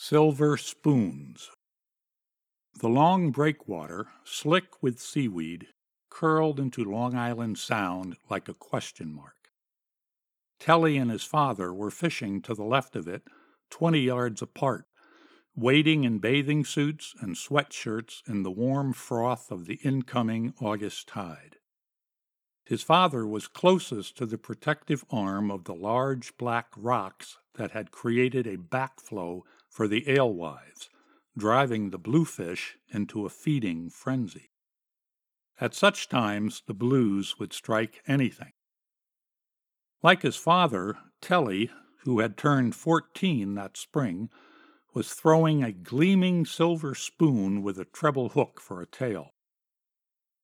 Silver Spoons. The long breakwater, slick with seaweed, curled into Long Island Sound like a question mark. Telly and his father were fishing to the left of it, twenty yards apart, wading in bathing suits and sweatshirts in the warm froth of the incoming August tide. His father was closest to the protective arm of the large black rocks that had created a backflow for the alewives, driving the bluefish into a feeding frenzy. At such times, the blues would strike anything. Like his father, Telly, who had turned fourteen that spring, was throwing a gleaming silver spoon with a treble hook for a tail.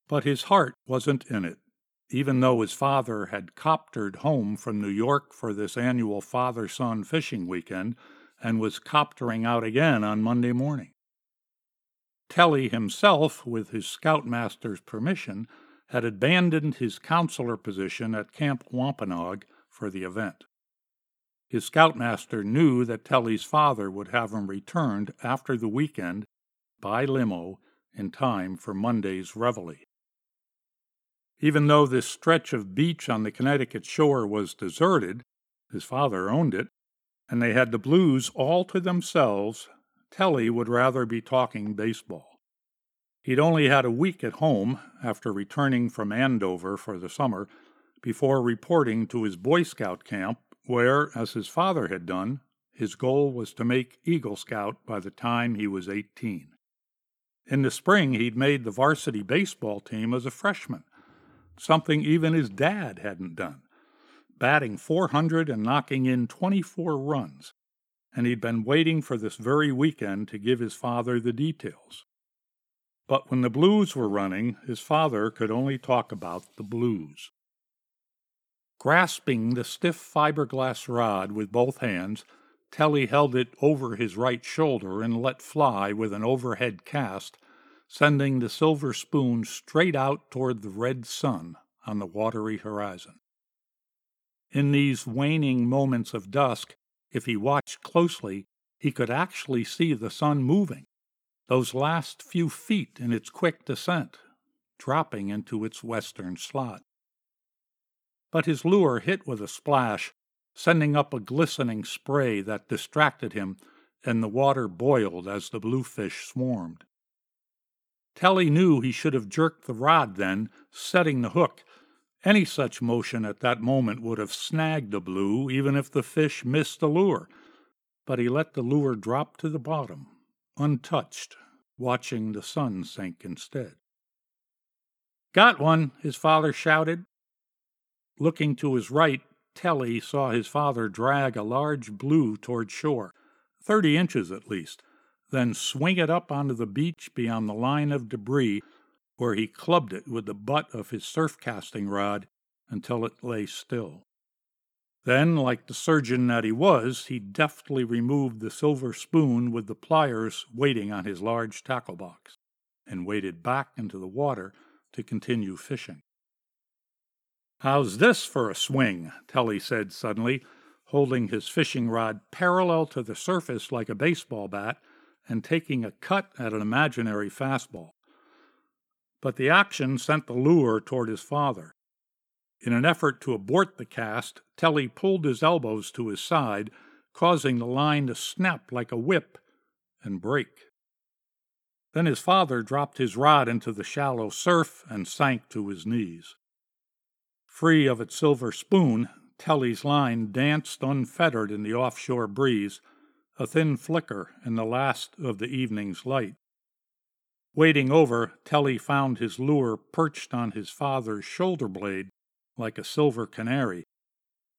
But his heart wasn't in it, even though his father had coptered home from New York for this annual father son fishing weekend and was coptering out again on Monday morning. Telly himself, with his scoutmaster's permission, had abandoned his counselor position at Camp Wampanoag for the event. His scoutmaster knew that Telly's father would have him returned after the weekend by limo in time for Monday's reveille. Even though this stretch of beach on the Connecticut shore was deserted, his father owned it, and they had the Blues all to themselves, Telly would rather be talking baseball. He'd only had a week at home after returning from Andover for the summer before reporting to his Boy Scout camp, where, as his father had done, his goal was to make Eagle Scout by the time he was 18. In the spring, he'd made the varsity baseball team as a freshman, something even his dad hadn't done batting 400 and knocking in 24 runs, and he'd been waiting for this very weekend to give his father the details. But when the Blues were running, his father could only talk about the Blues. Grasping the stiff fiberglass rod with both hands, Telly held it over his right shoulder and let fly with an overhead cast, sending the silver spoon straight out toward the red sun on the watery horizon. In these waning moments of dusk, if he watched closely, he could actually see the sun moving, those last few feet in its quick descent, dropping into its western slot. But his lure hit with a splash, sending up a glistening spray that distracted him, and the water boiled as the bluefish swarmed. Telly knew he should have jerked the rod then, setting the hook, any such motion at that moment would have snagged the blue, even if the fish missed the lure. But he let the lure drop to the bottom, untouched, watching the sun sink instead. Got one, his father shouted. Looking to his right, Telly saw his father drag a large blue toward shore, thirty inches at least, then swing it up onto the beach beyond the line of debris where he clubbed it with the butt of his surf casting rod until it lay still. Then, like the surgeon that he was, he deftly removed the silver spoon with the pliers waiting on his large tackle box, and waded back into the water to continue fishing. How's this for a swing? Telly said suddenly, holding his fishing rod parallel to the surface like a baseball bat and taking a cut at an imaginary fastball but the action sent the lure toward his father. In an effort to abort the cast, Telly pulled his elbows to his side, causing the line to snap like a whip and break. Then his father dropped his rod into the shallow surf and sank to his knees. Free of its silver spoon, Telly's line danced unfettered in the offshore breeze, a thin flicker in the last of the evening's light. Wading over, Telly found his lure perched on his father's shoulder blade like a silver canary,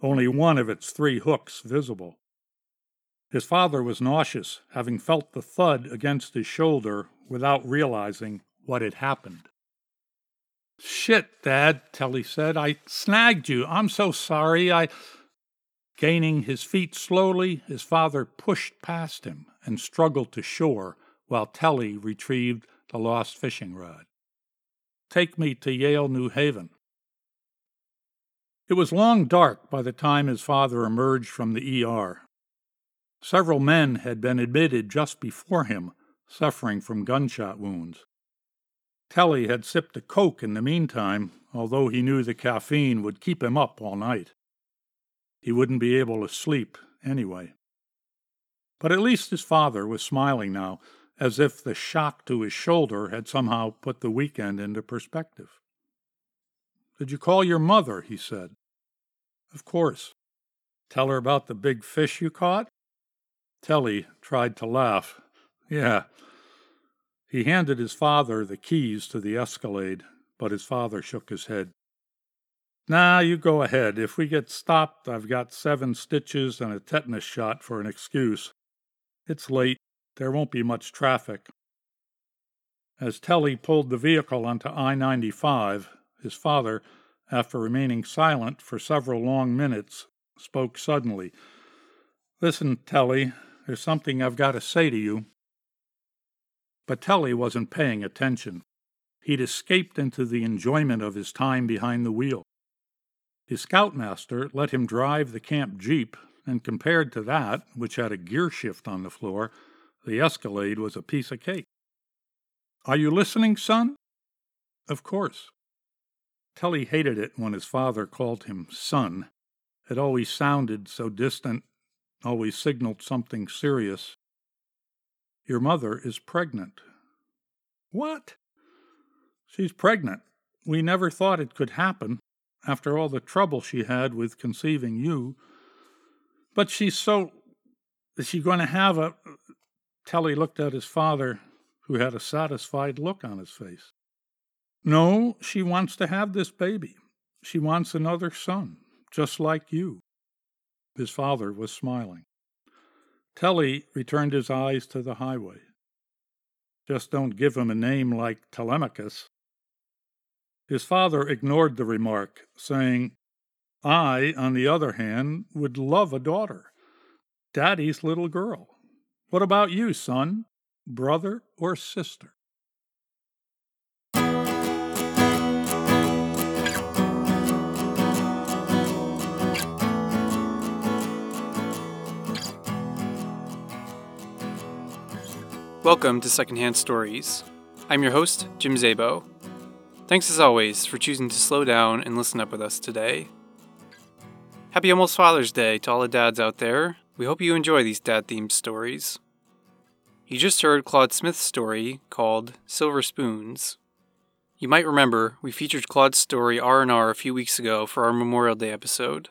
only one of its three hooks visible. His father was nauseous, having felt the thud against his shoulder without realizing what had happened. Shit, Dad, Telly said. I snagged you. I'm so sorry. I. Gaining his feet slowly, his father pushed past him and struggled to shore while Telly retrieved the lost fishing rod. Take me to Yale, New Haven. It was long dark by the time his father emerged from the ER. Several men had been admitted just before him, suffering from gunshot wounds. Telly had sipped a Coke in the meantime, although he knew the caffeine would keep him up all night. He wouldn't be able to sleep anyway. But at least his father was smiling now, as if the shock to his shoulder had somehow put the weekend into perspective. Did you call your mother? he said. Of course. Tell her about the big fish you caught? Telly tried to laugh. Yeah. He handed his father the keys to the Escalade, but his father shook his head. Nah, you go ahead. If we get stopped, I've got seven stitches and a tetanus shot for an excuse. It's late. There won't be much traffic. As Telly pulled the vehicle onto I 95, his father, after remaining silent for several long minutes, spoke suddenly. Listen, Telly, there's something I've got to say to you. But Telly wasn't paying attention. He'd escaped into the enjoyment of his time behind the wheel. His scoutmaster let him drive the camp jeep, and compared to that, which had a gear shift on the floor, the Escalade was a piece of cake. Are you listening, son? Of course. Telly hated it when his father called him son. It always sounded so distant, always signaled something serious. Your mother is pregnant. What? She's pregnant. We never thought it could happen, after all the trouble she had with conceiving you. But she's so. Is she going to have a. Telly looked at his father, who had a satisfied look on his face. No, she wants to have this baby. She wants another son, just like you. His father was smiling. Telly returned his eyes to the highway. Just don't give him a name like Telemachus. His father ignored the remark, saying, I, on the other hand, would love a daughter. Daddy's little girl. What about you, son? Brother or sister? Welcome to Secondhand Stories. I'm your host, Jim Zabo. Thanks as always for choosing to slow down and listen up with us today. Happy almost Father's Day to all the dads out there. We hope you enjoy these dad themed stories. You just heard Claude Smith's story called Silver Spoons. You might remember we featured Claude's story R&R a few weeks ago for our Memorial Day episode.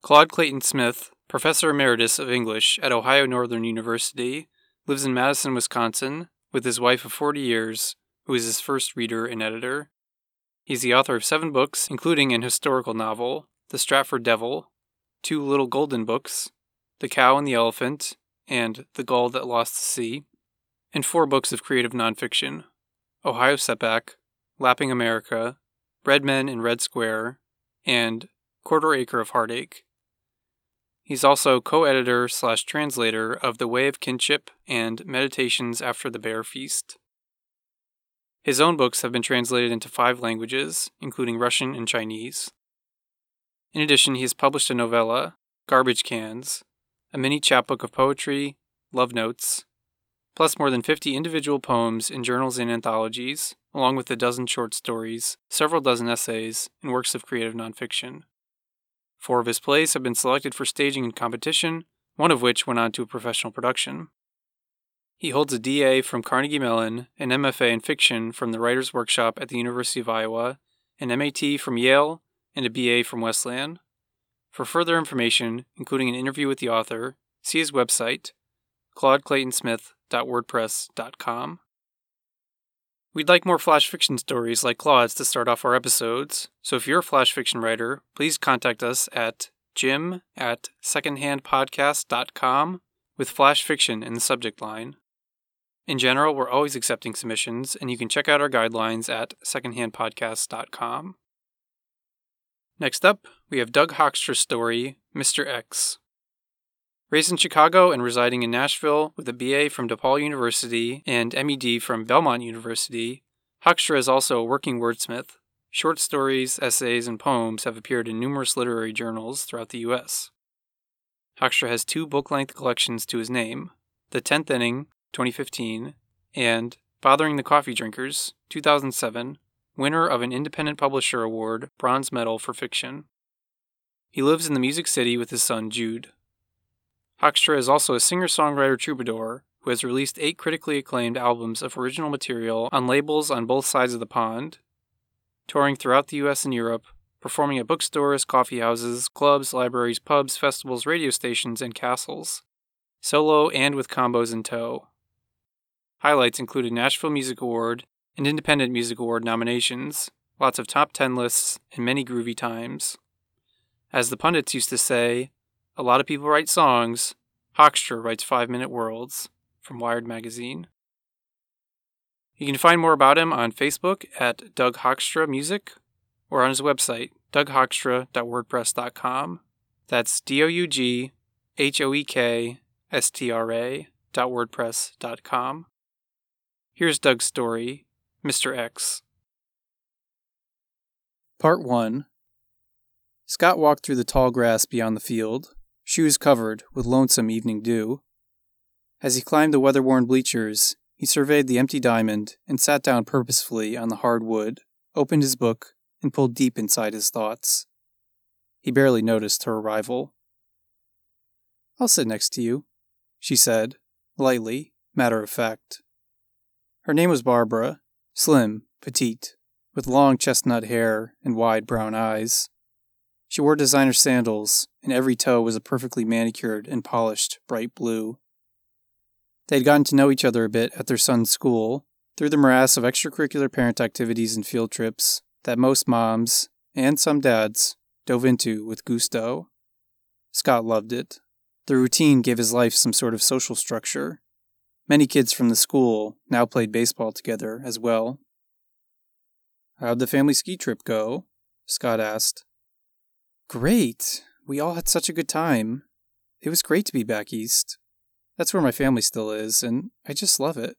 Claude Clayton Smith, professor emeritus of English at Ohio Northern University, lives in Madison, Wisconsin, with his wife of 40 years, who is his first reader and editor. He's the author of seven books, including an historical novel, The Stratford Devil, two Little Golden books, The Cow and the Elephant, and The Gull That Lost the Sea, and four books of creative nonfiction Ohio Setback, Lapping America, Red Men in Red Square, and Quarter Acre of Heartache. He's also co editor slash translator of The Way of Kinship and Meditations After the Bear Feast. His own books have been translated into five languages, including Russian and Chinese. In addition, he has published a novella, Garbage Cans, a mini chapbook of poetry, love notes, plus more than 50 individual poems in journals and anthologies, along with a dozen short stories, several dozen essays, and works of creative nonfiction. Four of his plays have been selected for staging in competition, one of which went on to a professional production. He holds a DA from Carnegie Mellon, an MFA in fiction from the Writers' Workshop at the University of Iowa, an MAT from Yale, and a BA from Wesleyan. For further information, including an interview with the author, see his website, claudeclaytonsmith.wordpress.com. We'd like more flash fiction stories like Claude's to start off our episodes, so if you're a flash fiction writer, please contact us at jim at secondhandpodcast.com with flash fiction in the subject line. In general, we're always accepting submissions, and you can check out our guidelines at secondhandpodcast.com. Next up, we have Doug Hoekstra's story, Mr. X. Raised in Chicago and residing in Nashville with a BA from DePaul University and MED from Belmont University, Hoekstra is also a working wordsmith. Short stories, essays, and poems have appeared in numerous literary journals throughout the U.S. Hoekstra has two book length collections to his name The Tenth Inning, 2015, and Bothering the Coffee Drinkers, 2007, winner of an Independent Publisher Award bronze medal for fiction. He lives in the Music City with his son Jude. Hoekstra is also a singer songwriter troubadour who has released eight critically acclaimed albums of original material on labels on both sides of the pond, touring throughout the US and Europe, performing at bookstores, coffeehouses, clubs, libraries, pubs, festivals, radio stations, and castles, solo and with combos in tow. Highlights include a Nashville Music Award and Independent Music Award nominations, lots of top 10 lists, and many groovy times. As the pundits used to say, a lot of people write songs, Hoekstra writes five minute worlds from Wired Magazine. You can find more about him on Facebook at Doug Hoekstra Music or on his website, doughoekstra.wordpress.com. That's D O U G H O E K S T R A dot wordpress.com. Here's Doug's story, Mr. X. Part 1 Scott walked through the tall grass beyond the field, shoes covered with lonesome evening dew. As he climbed the weather worn bleachers, he surveyed the empty diamond and sat down purposefully on the hard wood, opened his book, and pulled deep inside his thoughts. He barely noticed her arrival. I'll sit next to you, she said, lightly, matter of fact. Her name was Barbara, slim, petite, with long chestnut hair and wide brown eyes. She wore designer sandals, and every toe was a perfectly manicured and polished bright blue. They had gotten to know each other a bit at their son's school through the morass of extracurricular parent activities and field trips that most moms, and some dads, dove into with gusto. Scott loved it. The routine gave his life some sort of social structure. Many kids from the school now played baseball together as well. How'd the family ski trip go? Scott asked. Great. We all had such a good time. It was great to be back east. That's where my family still is, and I just love it.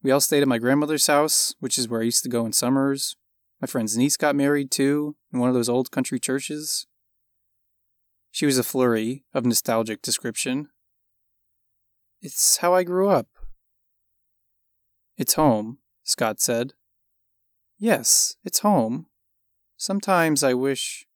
We all stayed at my grandmother's house, which is where I used to go in summers. My friend's niece got married, too, in one of those old country churches. She was a flurry of nostalgic description. It's how I grew up. It's home, Scott said. Yes, it's home. Sometimes I wish.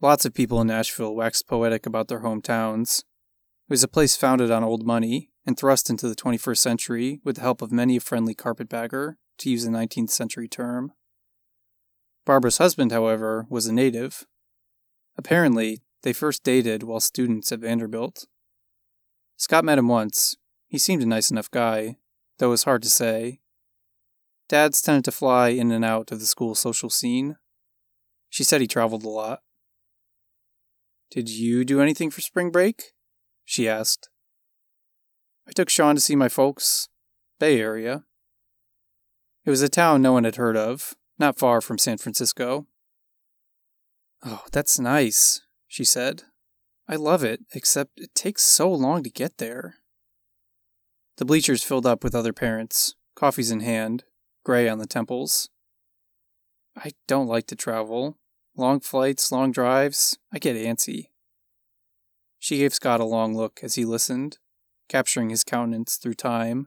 Lots of people in Nashville waxed poetic about their hometowns. It was a place founded on old money and thrust into the 21st century with the help of many a friendly carpetbagger, to use a 19th century term. Barbara's husband, however, was a native. Apparently, they first dated while students at Vanderbilt. Scott met him once. He seemed a nice enough guy, though it was hard to say. Dads tended to fly in and out of the school social scene. She said he traveled a lot. Did you do anything for spring break? She asked. I took Sean to see my folks. Bay Area. It was a town no one had heard of, not far from San Francisco. Oh, that's nice, she said. I love it, except it takes so long to get there. The bleachers filled up with other parents, coffees in hand, gray on the temples. I don't like to travel. Long flights, long drives, I get antsy. She gave Scott a long look as he listened, capturing his countenance through time.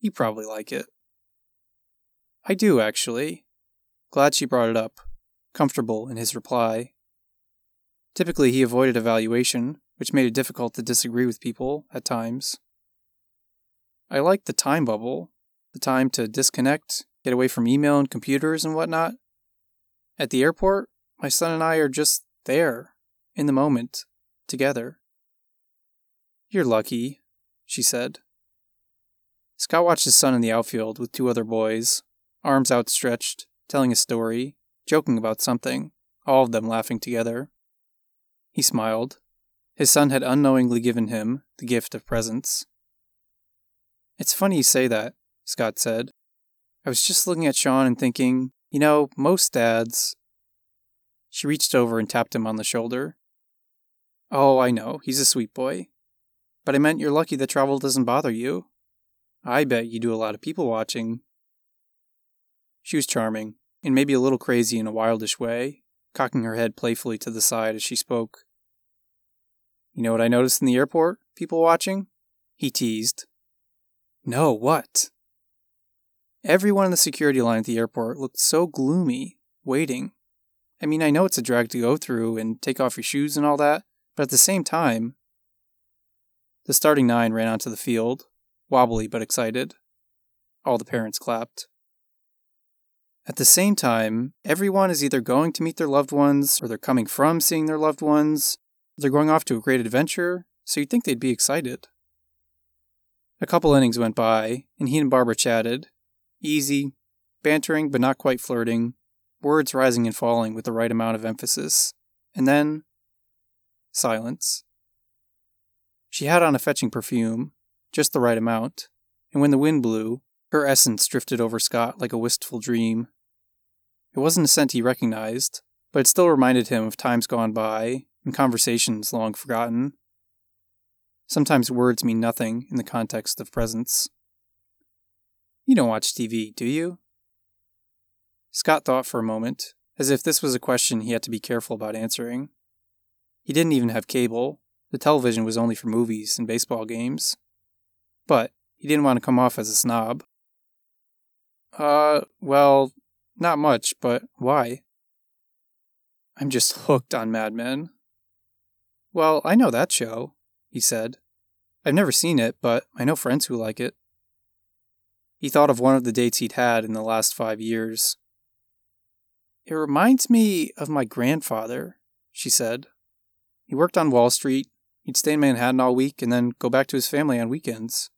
You probably like it. I do, actually. Glad she brought it up, comfortable in his reply. Typically, he avoided evaluation, which made it difficult to disagree with people at times. I like the time bubble, the time to disconnect, get away from email and computers and whatnot. At the airport, my son and I are just there, in the moment, together. You're lucky, she said. Scott watched his son in the outfield with two other boys, arms outstretched, telling a story, joking about something, all of them laughing together. He smiled. His son had unknowingly given him the gift of presence. It's funny you say that, Scott said. I was just looking at Sean and thinking, you know, most dads. She reached over and tapped him on the shoulder. Oh, I know, he's a sweet boy. But I meant you're lucky that travel doesn't bother you. I bet you do a lot of people watching. She was charming, and maybe a little crazy in a wildish way, cocking her head playfully to the side as she spoke. You know what I noticed in the airport? People watching? He teased. No, what? Everyone in the security line at the airport looked so gloomy, waiting. I mean, I know it's a drag to go through and take off your shoes and all that, but at the same time, the starting nine ran onto the field, wobbly but excited. All the parents clapped. At the same time, everyone is either going to meet their loved ones, or they're coming from seeing their loved ones, they're going off to a great adventure, so you'd think they'd be excited. A couple innings went by, and he and Barbara chatted. Easy, bantering but not quite flirting, words rising and falling with the right amount of emphasis. And then, silence. She had on a fetching perfume, just the right amount, and when the wind blew, her essence drifted over Scott like a wistful dream. It wasn't a scent he recognized, but it still reminded him of times gone by and conversations long forgotten. Sometimes words mean nothing in the context of presence. You don't watch TV, do you? Scott thought for a moment, as if this was a question he had to be careful about answering. He didn't even have cable. The television was only for movies and baseball games. But he didn't want to come off as a snob. Uh, well, not much, but why? I'm just hooked on Mad Men. Well, I know that show, he said. I've never seen it, but I know friends who like it. He thought of one of the dates he'd had in the last five years. It reminds me of my grandfather, she said. He worked on Wall Street. He'd stay in Manhattan all week and then go back to his family on weekends.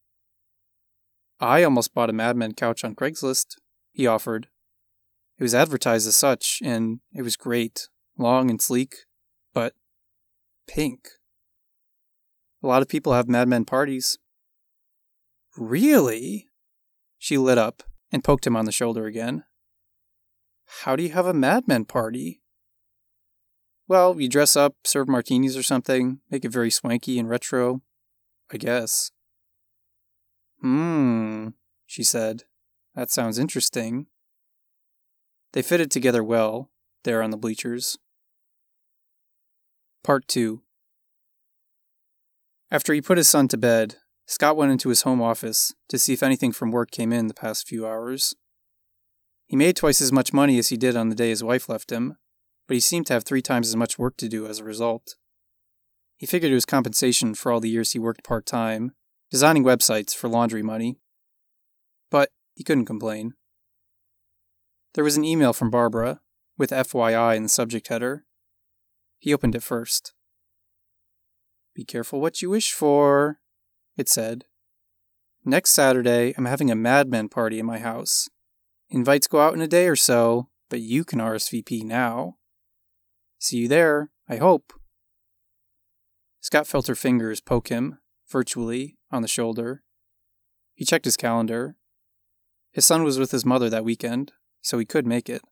I almost bought a Mad Men couch on Craigslist, he offered. It was advertised as such, and it was great, long and sleek, but pink. A lot of people have Mad Men parties. Really? She lit up and poked him on the shoulder again. How do you have a madman party? Well, you dress up, serve martinis or something, make it very swanky and retro, I guess. Hmm, she said. That sounds interesting. They fitted together well, there on the bleachers. Part 2 After he put his son to bed, Scott went into his home office to see if anything from work came in the past few hours. He made twice as much money as he did on the day his wife left him, but he seemed to have three times as much work to do as a result. He figured it was compensation for all the years he worked part time designing websites for laundry money. But he couldn't complain. There was an email from Barbara, with FYI in the subject header. He opened it first. Be careful what you wish for, it said. Next Saturday, I'm having a madman party in my house. Invites go out in a day or so, but you can RSVP now. See you there, I hope. Scott felt her fingers poke him, virtually, on the shoulder. He checked his calendar. His son was with his mother that weekend, so he could make it.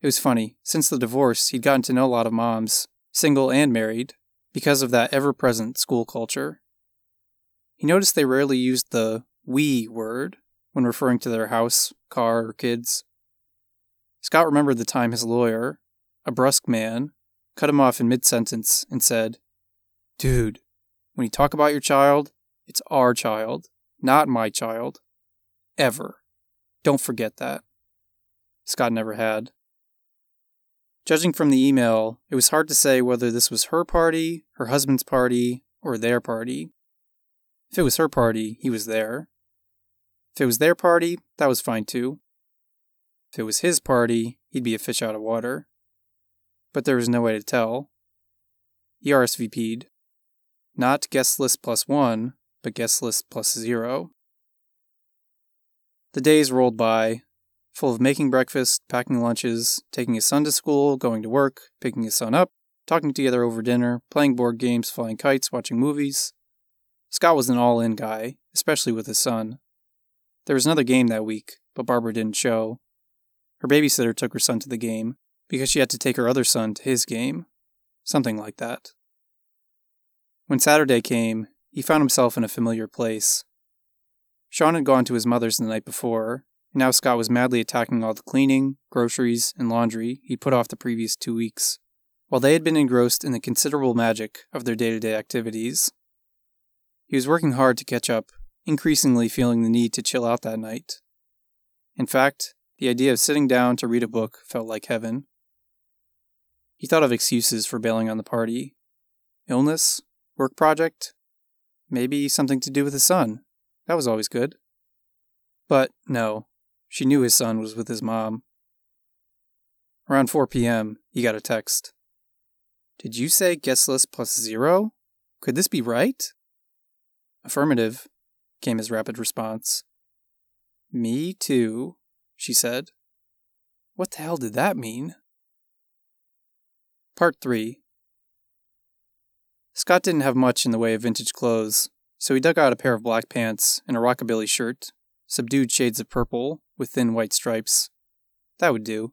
It was funny. Since the divorce, he'd gotten to know a lot of moms, single and married, because of that ever present school culture. He noticed they rarely used the we word when referring to their house, car, or kids. Scott remembered the time his lawyer, a brusque man, cut him off in mid sentence and said, Dude, when you talk about your child, it's our child, not my child. Ever. Don't forget that. Scott never had. Judging from the email, it was hard to say whether this was her party, her husband's party, or their party. If it was her party, he was there. If it was their party, that was fine too. If it was his party, he'd be a fish out of water. But there was no way to tell. He RSVP'd. Not guest list plus one, but guest list plus zero. The days rolled by, full of making breakfast, packing lunches, taking his son to school, going to work, picking his son up, talking together over dinner, playing board games, flying kites, watching movies. Scott was an all in guy, especially with his son. There was another game that week, but Barbara didn't show. Her babysitter took her son to the game because she had to take her other son to his game. Something like that. When Saturday came, he found himself in a familiar place. Sean had gone to his mother's the night before, and now Scott was madly attacking all the cleaning, groceries, and laundry he'd put off the previous two weeks. while they had been engrossed in the considerable magic of their day to day activities. He was working hard to catch up, increasingly feeling the need to chill out that night. In fact, the idea of sitting down to read a book felt like heaven. He thought of excuses for bailing on the party illness, work project, maybe something to do with his son. That was always good. But no, she knew his son was with his mom. Around 4 p.m., he got a text. Did you say guest list plus zero? Could this be right? Affirmative, came his rapid response. Me too, she said. What the hell did that mean? Part 3 Scott didn't have much in the way of vintage clothes, so he dug out a pair of black pants and a rockabilly shirt, subdued shades of purple with thin white stripes. That would do.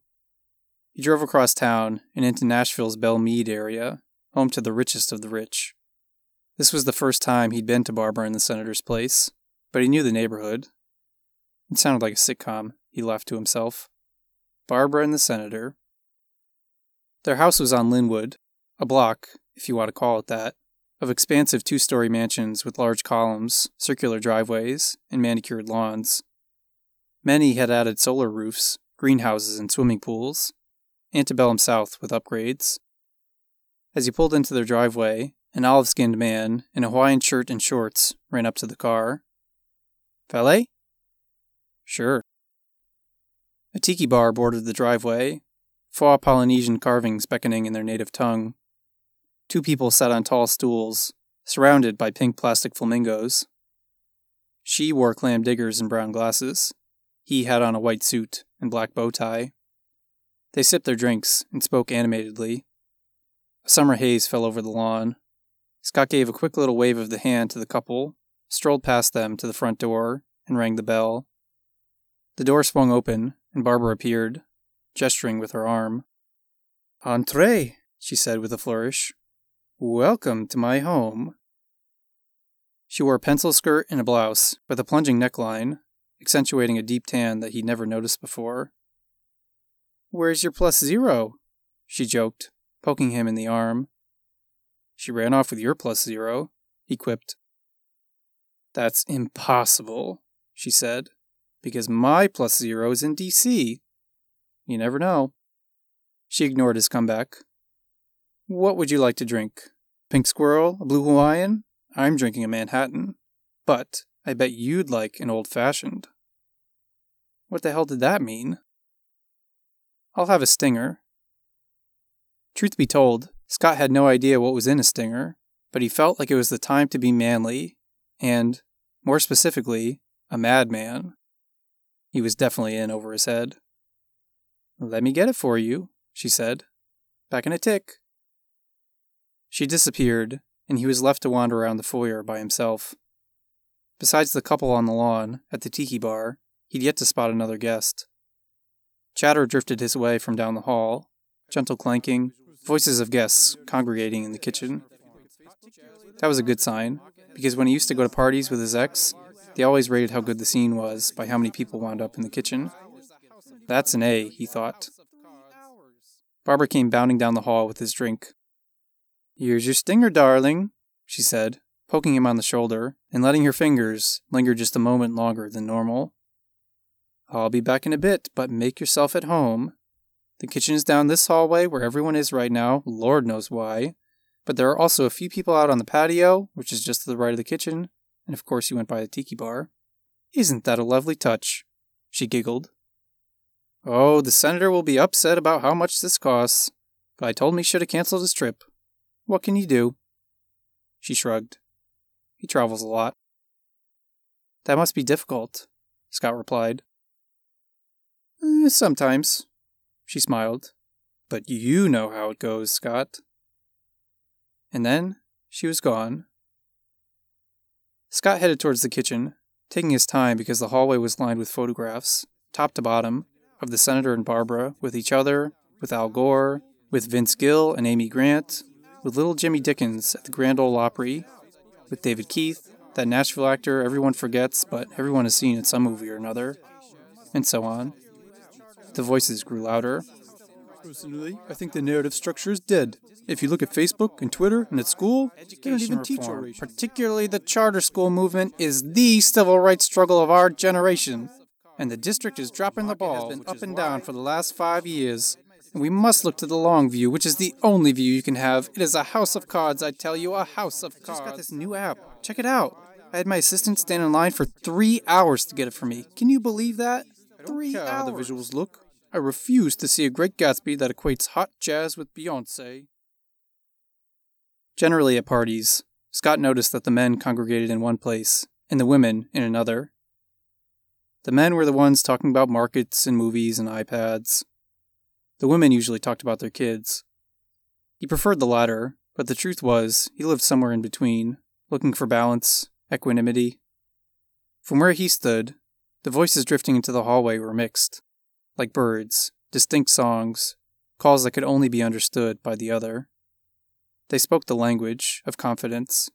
He drove across town and into Nashville's Belle Meade area, home to the richest of the rich. This was the first time he'd been to Barbara and the senator's place, but he knew the neighborhood. It sounded like a sitcom, he laughed to himself. Barbara and the senator. Their house was on Linwood, a block, if you want to call it that, of expansive two story mansions with large columns, circular driveways, and manicured lawns. Many had added solar roofs, greenhouses, and swimming pools. Antebellum South with upgrades. As he pulled into their driveway, an olive skinned man in a Hawaiian shirt and shorts ran up to the car. Valet? Sure. A tiki bar bordered the driveway, faux Polynesian carvings beckoning in their native tongue. Two people sat on tall stools, surrounded by pink plastic flamingos. She wore clam diggers and brown glasses. He had on a white suit and black bow tie. They sipped their drinks and spoke animatedly. A summer haze fell over the lawn, Scott gave a quick little wave of the hand to the couple, strolled past them to the front door, and rang the bell. The door swung open, and Barbara appeared, gesturing with her arm. Entrez, she said with a flourish. Welcome to my home. She wore a pencil skirt and a blouse with a plunging neckline, accentuating a deep tan that he'd never noticed before. Where's your plus zero? she joked, poking him in the arm. She ran off with your plus zero, he quipped. That's impossible, she said, because my plus zero is in DC. You never know. She ignored his comeback. What would you like to drink? Pink Squirrel? A Blue Hawaiian? I'm drinking a Manhattan. But I bet you'd like an old fashioned. What the hell did that mean? I'll have a stinger. Truth be told, Scott had no idea what was in a stinger, but he felt like it was the time to be manly and, more specifically, a madman. He was definitely in over his head. Let me get it for you, she said. Back in a tick. She disappeared, and he was left to wander around the foyer by himself. Besides the couple on the lawn at the tiki bar, he'd yet to spot another guest. Chatter drifted his way from down the hall, gentle clanking, voices of guests congregating in the kitchen. That was a good sign, because when he used to go to parties with his ex, they always rated how good the scene was by how many people wound up in the kitchen. That's an A, he thought. Barbara came bounding down the hall with his drink. Here's your stinger, darling, she said, poking him on the shoulder and letting her fingers linger just a moment longer than normal. I'll be back in a bit, but make yourself at home. The kitchen is down this hallway where everyone is right now, Lord knows why. But there are also a few people out on the patio, which is just to the right of the kitchen, and of course you went by the tiki bar. Isn't that a lovely touch? She giggled. Oh, the senator will be upset about how much this costs, but I told him he should have canceled his trip. What can you do? She shrugged. He travels a lot. That must be difficult, Scott replied. Eh, sometimes, she smiled. But you know how it goes, Scott. And then she was gone. Scott headed towards the kitchen, taking his time because the hallway was lined with photographs, top to bottom, of the senator and Barbara with each other, with Al Gore, with Vince Gill and Amy Grant, with little Jimmy Dickens at the Grand Ole Opry, with David Keith, that Nashville actor everyone forgets but everyone has seen in some movie or another, and so on. The voices grew louder. Personally, I think the narrative structure is dead. If you look at Facebook and Twitter and at school, they don't even teach reform, particularly the charter school movement, is the civil rights struggle of our generation. And the district is dropping the ball has been up and down for the last five years. And we must look to the long view, which is the only view you can have. It is a house of cards, I tell you, a house of cards. I just got this new app. Check it out. I had my assistant stand in line for three hours to get it for me. Can you believe that? Three hours. how the visuals look. I refuse to see a Great Gatsby that equates hot jazz with Beyonce. Generally, at parties, Scott noticed that the men congregated in one place and the women in another. The men were the ones talking about markets and movies and iPads. The women usually talked about their kids. He preferred the latter, but the truth was, he lived somewhere in between, looking for balance, equanimity. From where he stood, the voices drifting into the hallway were mixed, like birds, distinct songs, calls that could only be understood by the other. They spoke the language of confidence.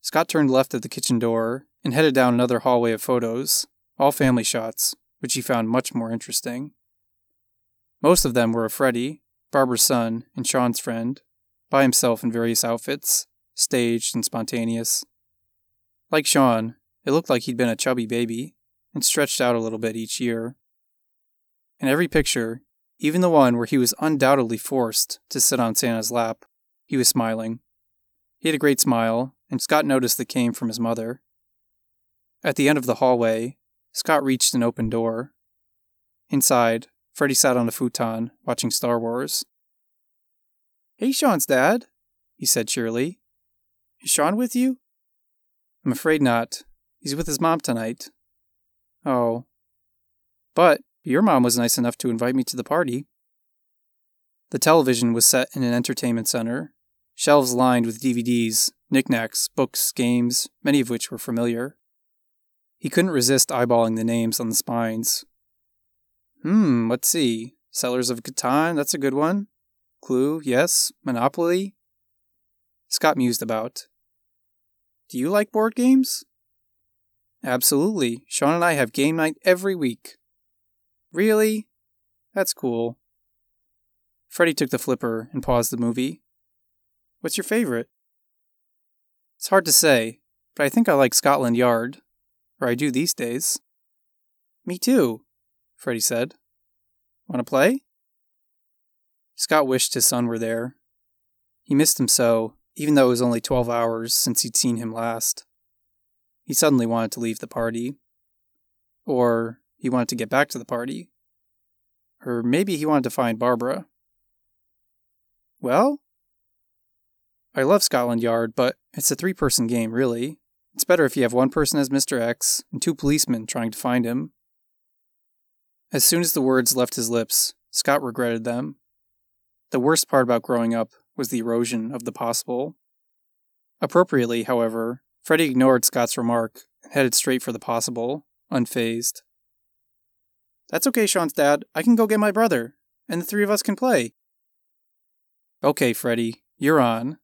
Scott turned left at the kitchen door and headed down another hallway of photos, all family shots, which he found much more interesting. Most of them were of Freddie, Barbara's son, and Sean's friend, by himself in various outfits, staged and spontaneous. Like Sean, it looked like he'd been a chubby baby and stretched out a little bit each year. In every picture, even the one where he was undoubtedly forced to sit on Santa's lap, he was smiling. He had a great smile, and Scott noticed that came from his mother. At the end of the hallway, Scott reached an open door. Inside, Freddie sat on a futon, watching Star Wars. Hey, Sean's dad, he said cheerily. Is Sean with you? I'm afraid not. He's with his mom tonight. Oh. But your mom was nice enough to invite me to the party. The television was set in an entertainment center, shelves lined with DVDs, knickknacks, books, games, many of which were familiar. He couldn't resist eyeballing the names on the spines. Hmm, let's see. Settlers of Catan, that's a good one. Clue, yes. Monopoly. Scott mused about. Do you like board games? Absolutely. Sean and I have game night every week. Really? That's cool. Freddie took the flipper and paused the movie. What's your favorite? It's hard to say, but I think I like Scotland Yard. Or I do these days. Me too, Freddie said. Want to play? Scott wished his son were there. He missed him so, even though it was only 12 hours since he'd seen him last. He suddenly wanted to leave the party. Or he wanted to get back to the party. Or maybe he wanted to find Barbara. Well, I love Scotland Yard, but it's a three person game, really. It's better if you have one person as Mr. X and two policemen trying to find him. As soon as the words left his lips, Scott regretted them. The worst part about growing up was the erosion of the possible. Appropriately, however, Freddie ignored Scott's remark and headed straight for the possible, unfazed. That's okay, Sean's dad. I can go get my brother, and the three of us can play. Okay, Freddie, you're on.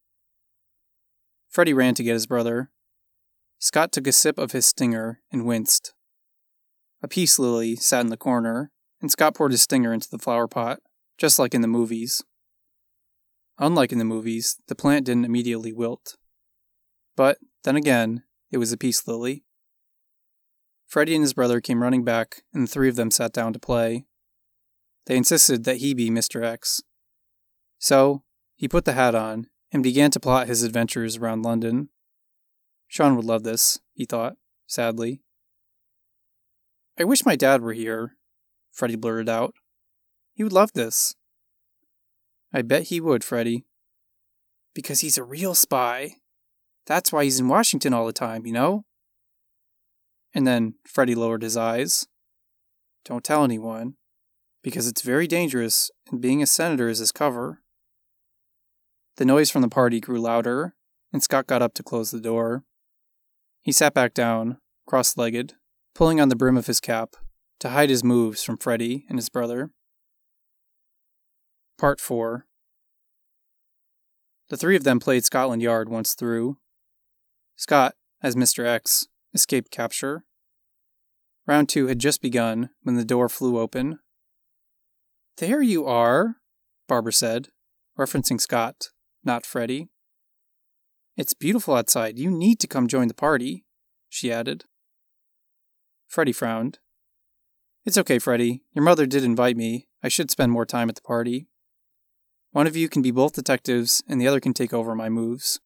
Freddie ran to get his brother. Scott took a sip of his stinger and winced. A peace lily sat in the corner, and Scott poured his stinger into the flower pot, just like in the movies. Unlike in the movies, the plant didn't immediately wilt. But, then again, it was a peace lily. Freddie and his brother came running back, and the three of them sat down to play. They insisted that he be Mr. X. So, he put the hat on and began to plot his adventures around London. Sean would love this, he thought, sadly. I wish my dad were here, Freddie blurted out. He would love this. I bet he would, Freddie. Because he's a real spy. That's why he's in Washington all the time, you know? And then Freddie lowered his eyes. Don't tell anyone, because it's very dangerous, and being a senator is his cover. The noise from the party grew louder, and Scott got up to close the door. He sat back down, cross legged, pulling on the brim of his cap to hide his moves from Freddie and his brother. Part 4 The three of them played Scotland Yard once through. Scott, as Mr. X, escaped capture. Round two had just begun when the door flew open. There you are, Barbara said, referencing Scott, not Freddie. It's beautiful outside. You need to come join the party, she added. Freddie frowned. It's okay, Freddie. Your mother did invite me. I should spend more time at the party. One of you can be both detectives, and the other can take over my moves.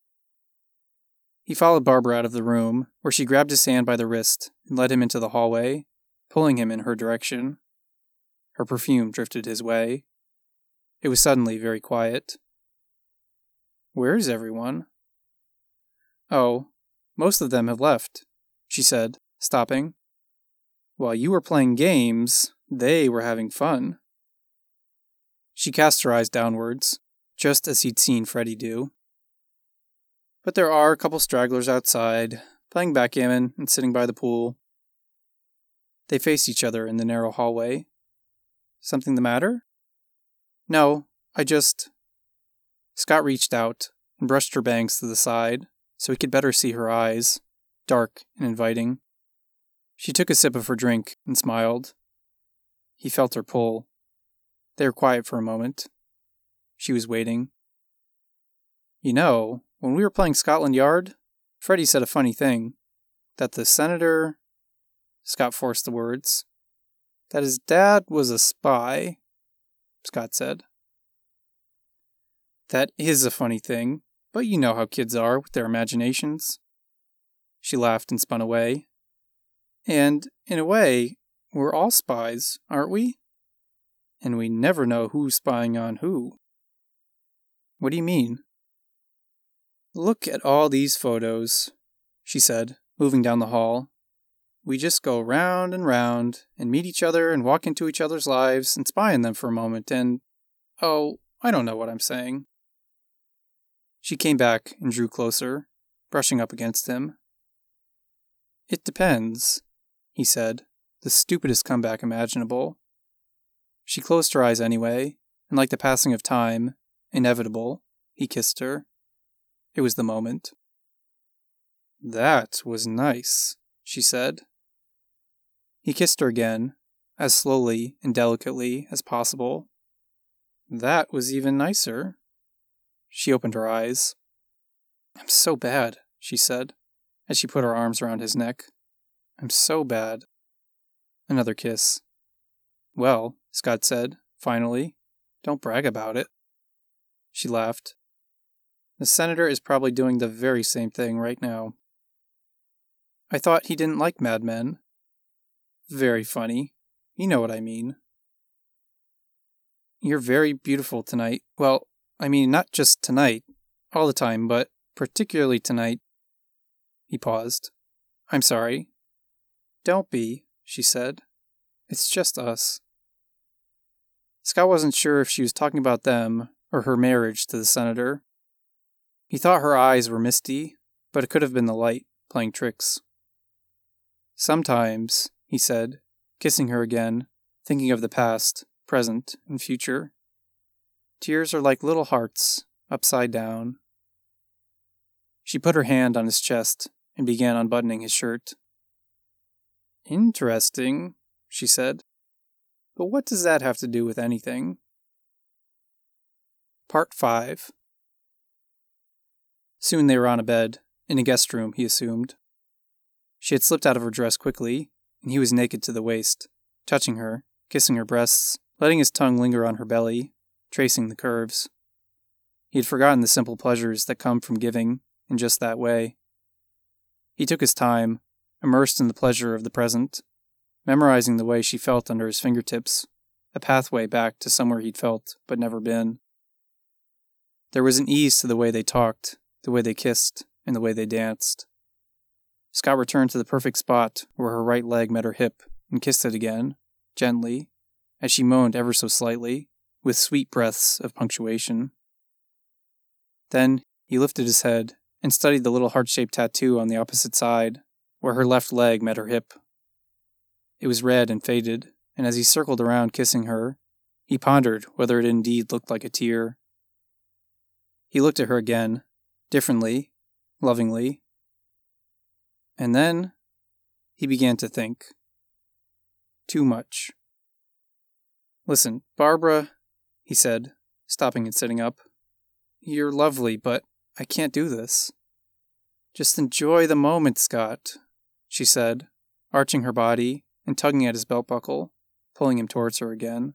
He followed Barbara out of the room, where she grabbed his hand by the wrist and led him into the hallway, pulling him in her direction. Her perfume drifted his way. It was suddenly very quiet. Where is everyone? Oh, most of them have left, she said, stopping. While you were playing games, they were having fun. She cast her eyes downwards, just as he'd seen Freddy do. But there are a couple stragglers outside, playing backgammon and sitting by the pool. They faced each other in the narrow hallway. Something the matter? No, I just. Scott reached out and brushed her bangs to the side so he could better see her eyes, dark and inviting. She took a sip of her drink and smiled. He felt her pull. They were quiet for a moment. She was waiting. You know, when we were playing Scotland Yard, Freddie said a funny thing. That the senator. Scott forced the words. That his dad was a spy, Scott said. That is a funny thing, but you know how kids are with their imaginations. She laughed and spun away. And, in a way, we're all spies, aren't we? And we never know who's spying on who. What do you mean? Look at all these photos, she said, moving down the hall. We just go round and round and meet each other and walk into each other's lives and spy on them for a moment and. Oh, I don't know what I'm saying. She came back and drew closer, brushing up against him. It depends he said, the stupidest comeback imaginable. She closed her eyes anyway, and like the passing of time, inevitable, he kissed her. It was the moment. That was nice, she said. He kissed her again, as slowly and delicately as possible. That was even nicer. She opened her eyes. I'm so bad, she said, as she put her arms around his neck. I'm so bad. Another kiss. Well, Scott said, finally, don't brag about it. She laughed. The senator is probably doing the very same thing right now. I thought he didn't like Mad Men. Very funny. You know what I mean. You're very beautiful tonight. Well, I mean, not just tonight, all the time, but particularly tonight. He paused. I'm sorry. Don't be, she said. It's just us. Scott wasn't sure if she was talking about them or her marriage to the senator. He thought her eyes were misty, but it could have been the light playing tricks. Sometimes, he said, kissing her again, thinking of the past, present, and future. Tears are like little hearts, upside down. She put her hand on his chest and began unbuttoning his shirt. Interesting, she said. But what does that have to do with anything? Part 5 Soon they were on a bed, in a guest room, he assumed. She had slipped out of her dress quickly, and he was naked to the waist, touching her, kissing her breasts, letting his tongue linger on her belly, tracing the curves. He had forgotten the simple pleasures that come from giving in just that way. He took his time, immersed in the pleasure of the present, memorizing the way she felt under his fingertips, a pathway back to somewhere he'd felt but never been. There was an ease to the way they talked, the way they kissed, and the way they danced. Scott returned to the perfect spot where her right leg met her hip and kissed it again, gently, as she moaned ever so slightly, with sweet breaths of punctuation. Then he lifted his head and studied the little heart shaped tattoo on the opposite side, where her left leg met her hip. It was red and faded, and as he circled around kissing her, he pondered whether it indeed looked like a tear. He looked at her again, differently, lovingly. And then he began to think. Too much. Listen, Barbara, he said, stopping and sitting up. You're lovely, but I can't do this. Just enjoy the moment, Scott, she said, arching her body and tugging at his belt buckle, pulling him towards her again.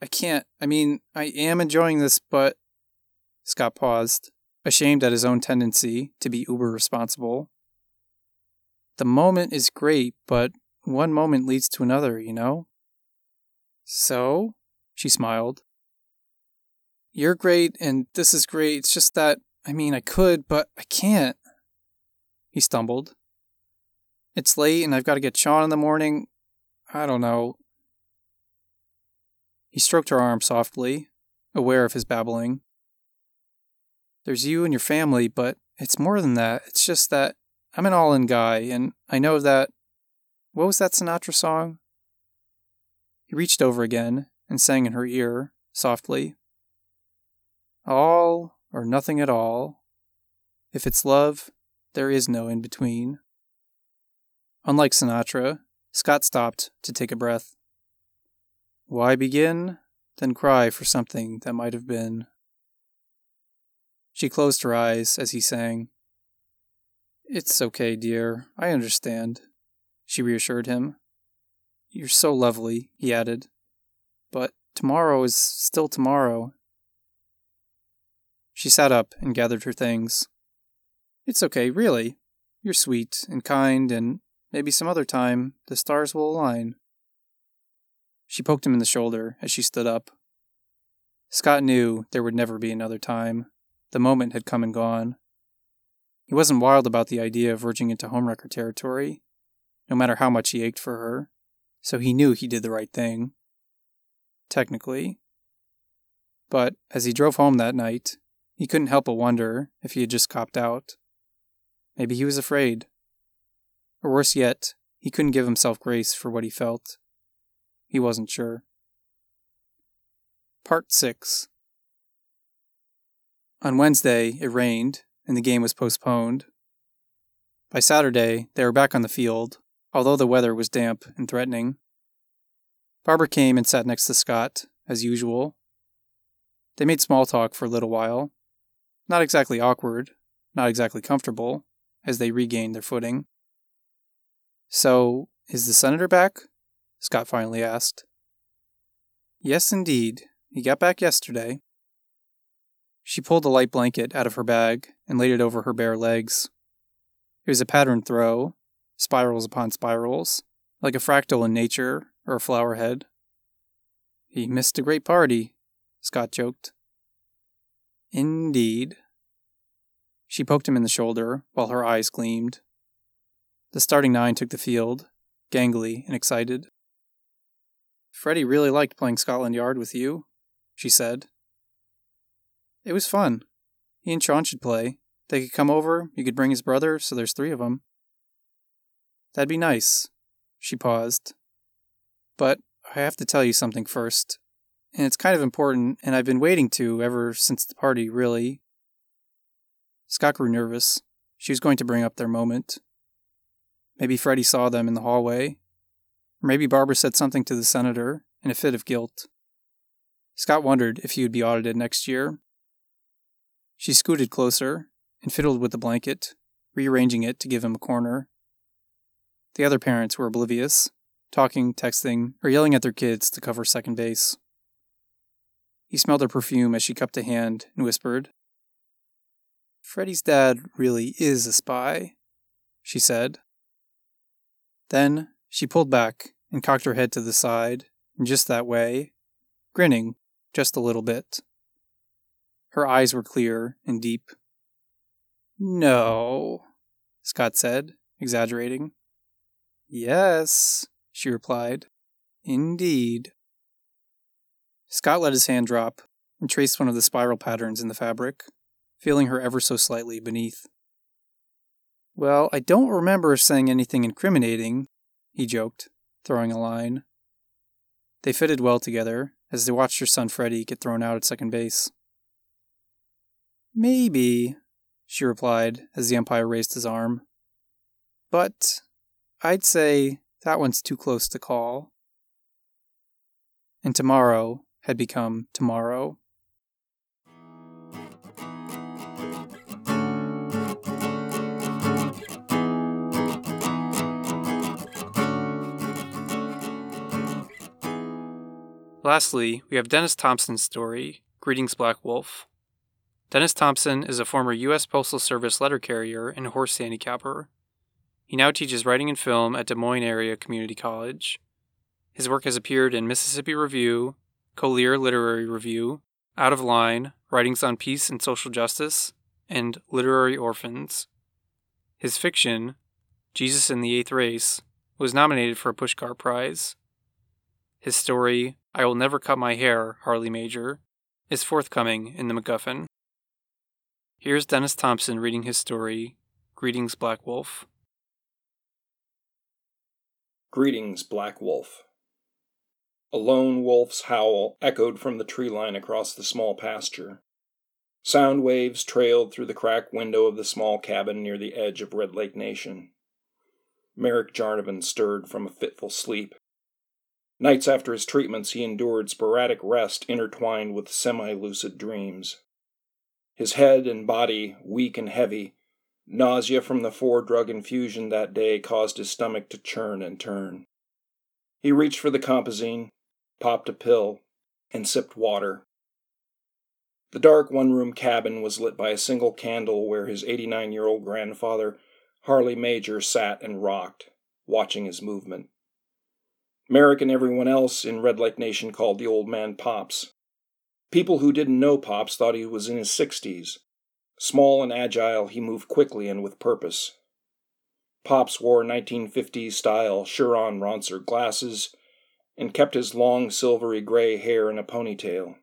I can't. I mean, I am enjoying this, but. Scott paused, ashamed at his own tendency to be uber responsible. The moment is great, but one moment leads to another, you know? So? She smiled. You're great, and this is great. It's just that, I mean, I could, but I can't. He stumbled. It's late, and I've got to get Sean in the morning. I don't know. He stroked her arm softly, aware of his babbling. There's you and your family, but it's more than that. It's just that I'm an all in guy, and I know that. What was that Sinatra song? He reached over again and sang in her ear, softly. All or nothing at all. If it's love, there is no in between. Unlike Sinatra, Scott stopped to take a breath. Why begin, then cry for something that might have been? She closed her eyes as he sang. It's okay, dear. I understand, she reassured him. You're so lovely, he added. But tomorrow is still tomorrow. She sat up and gathered her things. It's okay, really. You're sweet and kind, and maybe some other time the stars will align. She poked him in the shoulder as she stood up. Scott knew there would never be another time. The moment had come and gone. He wasn't wild about the idea of verging into homewrecker territory, no matter how much he ached for her, so he knew he did the right thing. Technically. But as he drove home that night, he couldn't help but wonder if he had just copped out. Maybe he was afraid. Or worse yet, he couldn't give himself grace for what he felt. He wasn't sure. Part 6 On Wednesday, it rained, and the game was postponed. By Saturday, they were back on the field, although the weather was damp and threatening. Barbara came and sat next to Scott, as usual. They made small talk for a little while. Not exactly awkward, not exactly comfortable, as they regained their footing. So, is the senator back? Scott finally asked. Yes, indeed. He got back yesterday. She pulled a light blanket out of her bag and laid it over her bare legs. It was a patterned throw, spirals upon spirals, like a fractal in nature or a flower head. He missed a great party, Scott joked. Indeed. She poked him in the shoulder while her eyes gleamed. The starting nine took the field, gangly and excited. Freddie really liked playing Scotland Yard with you, she said, it was fun. He and Sean should play. They could come over, you could bring his brother, so there's three of them. That'd be nice. She paused. But I have to tell you something first. And it's kind of important, and I've been waiting to ever since the party, really. Scott grew nervous. She was going to bring up their moment. Maybe Freddie saw them in the hallway. Or maybe Barbara said something to the senator in a fit of guilt. Scott wondered if he would be audited next year she scooted closer and fiddled with the blanket, rearranging it to give him a corner. The other parents were oblivious, talking, texting, or yelling at their kids to cover second base. He smelled her perfume as she cupped a hand and whispered, Freddie's dad really is a spy, she said. Then she pulled back and cocked her head to the side in just that way, grinning just a little bit. Her eyes were clear and deep. No, Scott said, exaggerating. Yes, she replied. Indeed. Scott let his hand drop and traced one of the spiral patterns in the fabric, feeling her ever so slightly beneath. Well, I don't remember saying anything incriminating, he joked, throwing a line. They fitted well together as they watched her son Freddie get thrown out at second base. Maybe, she replied as the umpire raised his arm. But I'd say that one's too close to call. and tomorrow had become tomorrow. Lastly, we have Dennis Thompson's story, Greetings Black Wolf. Dennis Thompson is a former U.S. Postal Service letter carrier and horse handicapper. He now teaches writing and film at Des Moines Area Community College. His work has appeared in Mississippi Review, Collier Literary Review, Out of Line, Writings on Peace and Social Justice, and Literary Orphans. His fiction, Jesus in the Eighth Race, was nominated for a Pushcart Prize. His story, I Will Never Cut My Hair, Harley Major, is forthcoming in the MacGuffin. Here's Dennis Thompson reading his story, Greetings, Black Wolf. Greetings, Black Wolf. A lone wolf's howl echoed from the tree line across the small pasture. Sound waves trailed through the cracked window of the small cabin near the edge of Red Lake Nation. Merrick Jarnivin stirred from a fitful sleep. Nights after his treatments, he endured sporadic rest intertwined with semi lucid dreams. His head and body weak and heavy, nausea from the four drug infusion that day caused his stomach to churn and turn. He reached for the compazine, popped a pill, and sipped water. The dark one room cabin was lit by a single candle where his 89 year old grandfather, Harley Major, sat and rocked, watching his movement. Merrick and everyone else in Red Lake Nation called the old man Pops. People who didn't know Pops thought he was in his 60s. Small and agile, he moved quickly and with purpose. Pops wore 1950s style Shuron Ronsir glasses and kept his long silvery gray hair in a ponytail.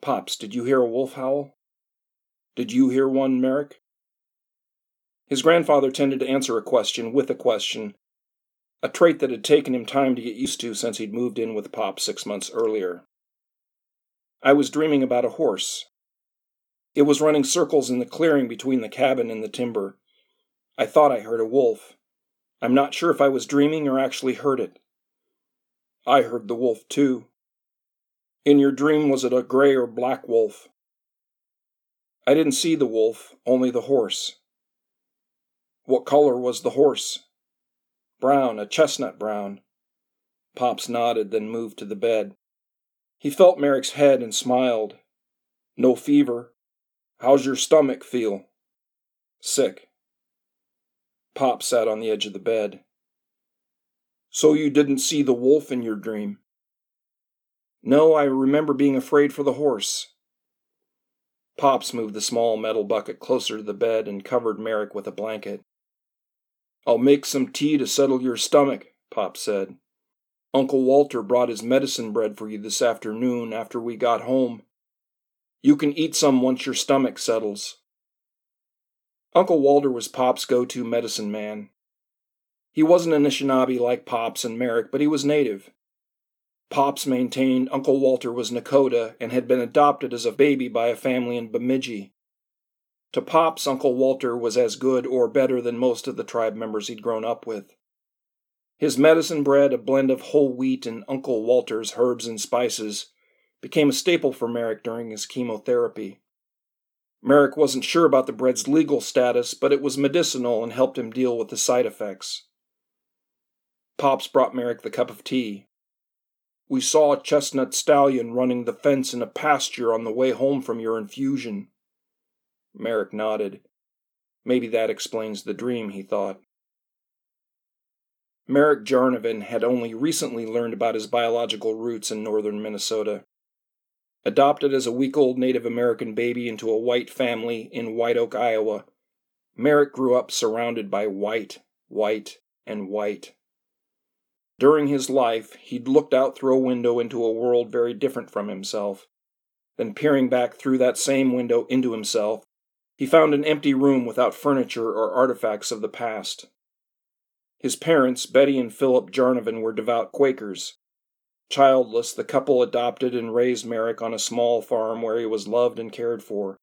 Pops, did you hear a wolf howl? Did you hear one, Merrick? His grandfather tended to answer a question with a question a trait that had taken him time to get used to since he'd moved in with Pop six months earlier. I was dreaming about a horse. It was running circles in the clearing between the cabin and the timber. I thought I heard a wolf. I'm not sure if I was dreaming or actually heard it. I heard the wolf too. In your dream, was it a gray or black wolf? I didn't see the wolf, only the horse. What color was the horse? Brown, a chestnut brown. Pops nodded, then moved to the bed. He felt Merrick's head and smiled. No fever. How's your stomach feel? Sick. Pop sat on the edge of the bed. So you didn't see the wolf in your dream? No, I remember being afraid for the horse. Pops moved the small metal bucket closer to the bed and covered Merrick with a blanket. I'll make some tea to settle your stomach, Pop said. Uncle Walter brought his medicine bread for you this afternoon after we got home. You can eat some once your stomach settles. Uncle Walter was Pop's go to medicine man. He wasn't an Anishinaabe like Pops and Merrick, but he was native. Pops maintained Uncle Walter was Nakota and had been adopted as a baby by a family in Bemidji. To Pops, Uncle Walter was as good or better than most of the tribe members he'd grown up with. His medicine bread, a blend of whole wheat and Uncle Walter's herbs and spices, became a staple for Merrick during his chemotherapy. Merrick wasn't sure about the bread's legal status, but it was medicinal and helped him deal with the side effects. Pops brought Merrick the cup of tea. We saw a chestnut stallion running the fence in a pasture on the way home from your infusion. Merrick nodded. Maybe that explains the dream, he thought. Merrick Jarnivin had only recently learned about his biological roots in northern Minnesota. Adopted as a week old Native American baby into a white family in White Oak, Iowa, Merrick grew up surrounded by white, white, and white. During his life, he'd looked out through a window into a world very different from himself. Then, peering back through that same window into himself, he found an empty room without furniture or artifacts of the past. His parents, Betty and Philip Jarnivin, were devout Quakers. Childless, the couple adopted and raised Merrick on a small farm where he was loved and cared for,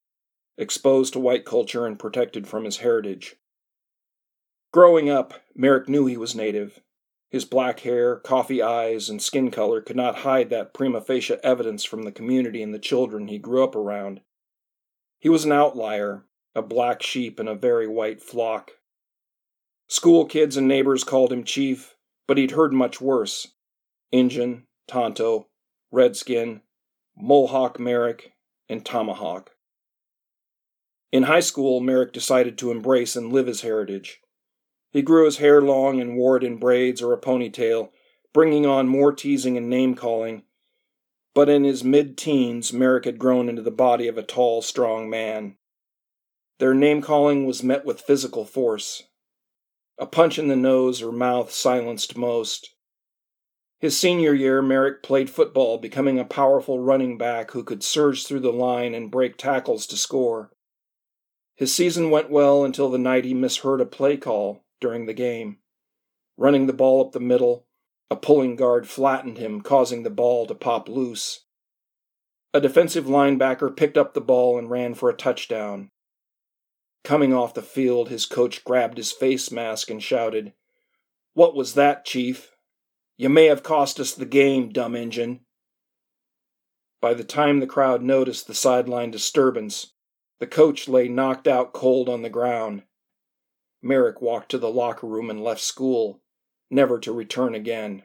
exposed to white culture and protected from his heritage. Growing up, Merrick knew he was Native. His black hair, coffee eyes, and skin color could not hide that prima facie evidence from the community and the children he grew up around. He was an outlier, a black sheep in a very white flock. School kids and neighbors called him Chief, but he'd heard much worse Injun, Tonto, Redskin, Mohawk Merrick, and Tomahawk. In high school, Merrick decided to embrace and live his heritage. He grew his hair long and wore it in braids or a ponytail, bringing on more teasing and name calling. But in his mid teens, Merrick had grown into the body of a tall, strong man. Their name calling was met with physical force. A punch in the nose or mouth silenced most. His senior year, Merrick played football, becoming a powerful running back who could surge through the line and break tackles to score. His season went well until the night he misheard a play call during the game. Running the ball up the middle, a pulling guard flattened him, causing the ball to pop loose. A defensive linebacker picked up the ball and ran for a touchdown. Coming off the field, his coach grabbed his face mask and shouted, What was that, Chief? You may have cost us the game, dumb Injun. By the time the crowd noticed the sideline disturbance, the coach lay knocked out cold on the ground. Merrick walked to the locker room and left school, never to return again.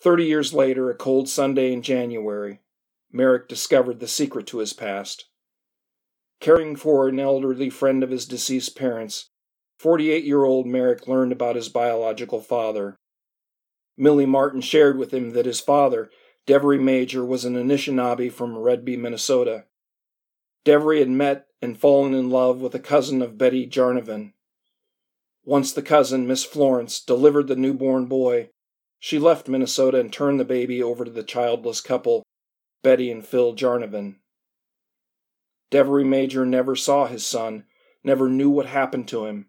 Thirty years later, a cold Sunday in January, Merrick discovered the secret to his past. Caring for an elderly friend of his deceased parents, 48 year old Merrick learned about his biological father. Millie Martin shared with him that his father, Devery Major, was an Anishinaabe from Redby, Minnesota. Devery had met and fallen in love with a cousin of Betty Jarnivin. Once the cousin, Miss Florence, delivered the newborn boy, she left Minnesota and turned the baby over to the childless couple, Betty and Phil Jarnivin. Devery Major never saw his son, never knew what happened to him.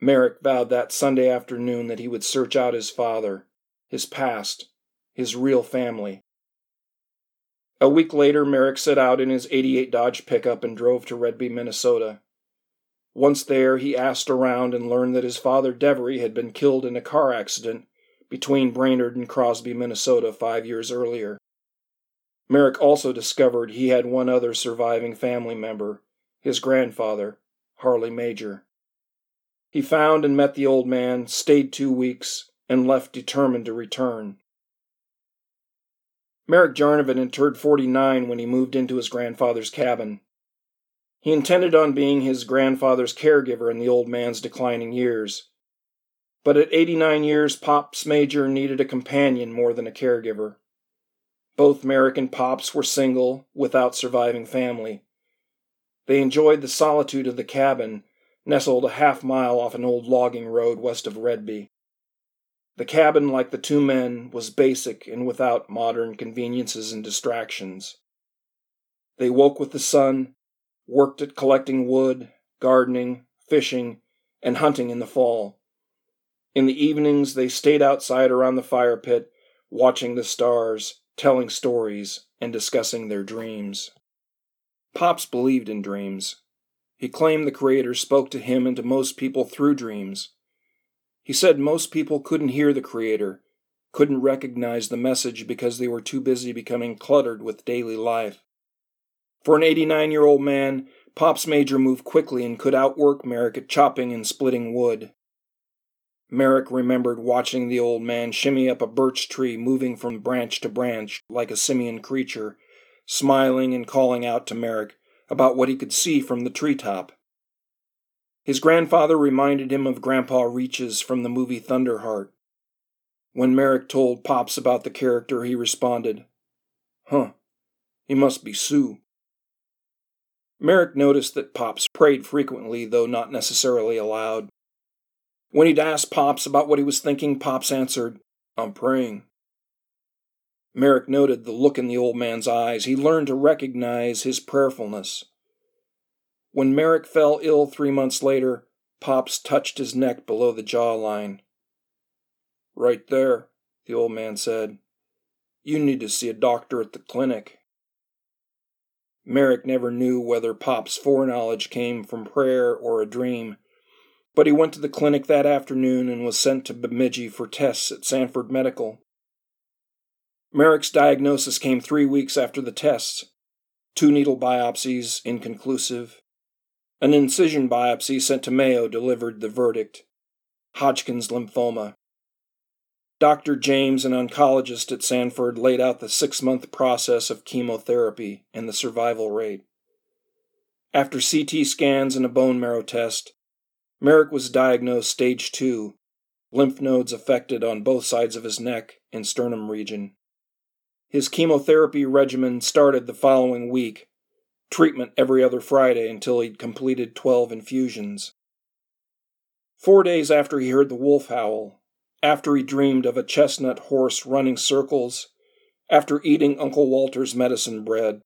Merrick vowed that Sunday afternoon that he would search out his father, his past, his real family. A week later, Merrick set out in his 88 Dodge pickup and drove to Redby, Minnesota. Once there, he asked around and learned that his father Devery had been killed in a car accident between Brainerd and Crosby, Minnesota, five years earlier. Merrick also discovered he had one other surviving family member, his grandfather, Harley Major. He found and met the old man, stayed two weeks, and left determined to return. Merrick Jarnivin had turned 49 when he moved into his grandfather's cabin. He intended on being his grandfather's caregiver in the old man's declining years. But at 89 years, Pops Major needed a companion more than a caregiver. Both Merrick and Pops were single, without surviving family. They enjoyed the solitude of the cabin, nestled a half mile off an old logging road west of Redby. The cabin, like the two men, was basic and without modern conveniences and distractions. They woke with the sun, worked at collecting wood, gardening, fishing, and hunting in the fall. In the evenings, they stayed outside around the fire pit, watching the stars, telling stories, and discussing their dreams. Pops believed in dreams. He claimed the Creator spoke to him and to most people through dreams. He said most people couldn't hear the Creator, couldn't recognize the message because they were too busy becoming cluttered with daily life. For an 89 year old man, Pops Major moved quickly and could outwork Merrick at chopping and splitting wood. Merrick remembered watching the old man shimmy up a birch tree, moving from branch to branch like a simian creature, smiling and calling out to Merrick about what he could see from the treetop. His grandfather reminded him of Grandpa Reaches from the movie Thunderheart. When Merrick told Pops about the character, he responded, Huh, he must be Sioux. Merrick noticed that Pops prayed frequently, though not necessarily aloud. When he'd ask Pops about what he was thinking, Pops answered, I'm praying. Merrick noted the look in the old man's eyes. He learned to recognize his prayerfulness. When Merrick fell ill three months later, Pops touched his neck below the jawline. Right there, the old man said. You need to see a doctor at the clinic. Merrick never knew whether Pop's foreknowledge came from prayer or a dream, but he went to the clinic that afternoon and was sent to Bemidji for tests at Sanford Medical. Merrick's diagnosis came three weeks after the tests. Two needle biopsies, inconclusive. An incision biopsy sent to Mayo delivered the verdict Hodgkin's lymphoma. Dr. James, an oncologist at Sanford, laid out the six month process of chemotherapy and the survival rate. After CT scans and a bone marrow test, Merrick was diagnosed stage 2, lymph nodes affected on both sides of his neck and sternum region. His chemotherapy regimen started the following week, treatment every other Friday until he'd completed 12 infusions. Four days after he heard the wolf howl, after he dreamed of a chestnut horse running circles, after eating Uncle Walter's medicine bread,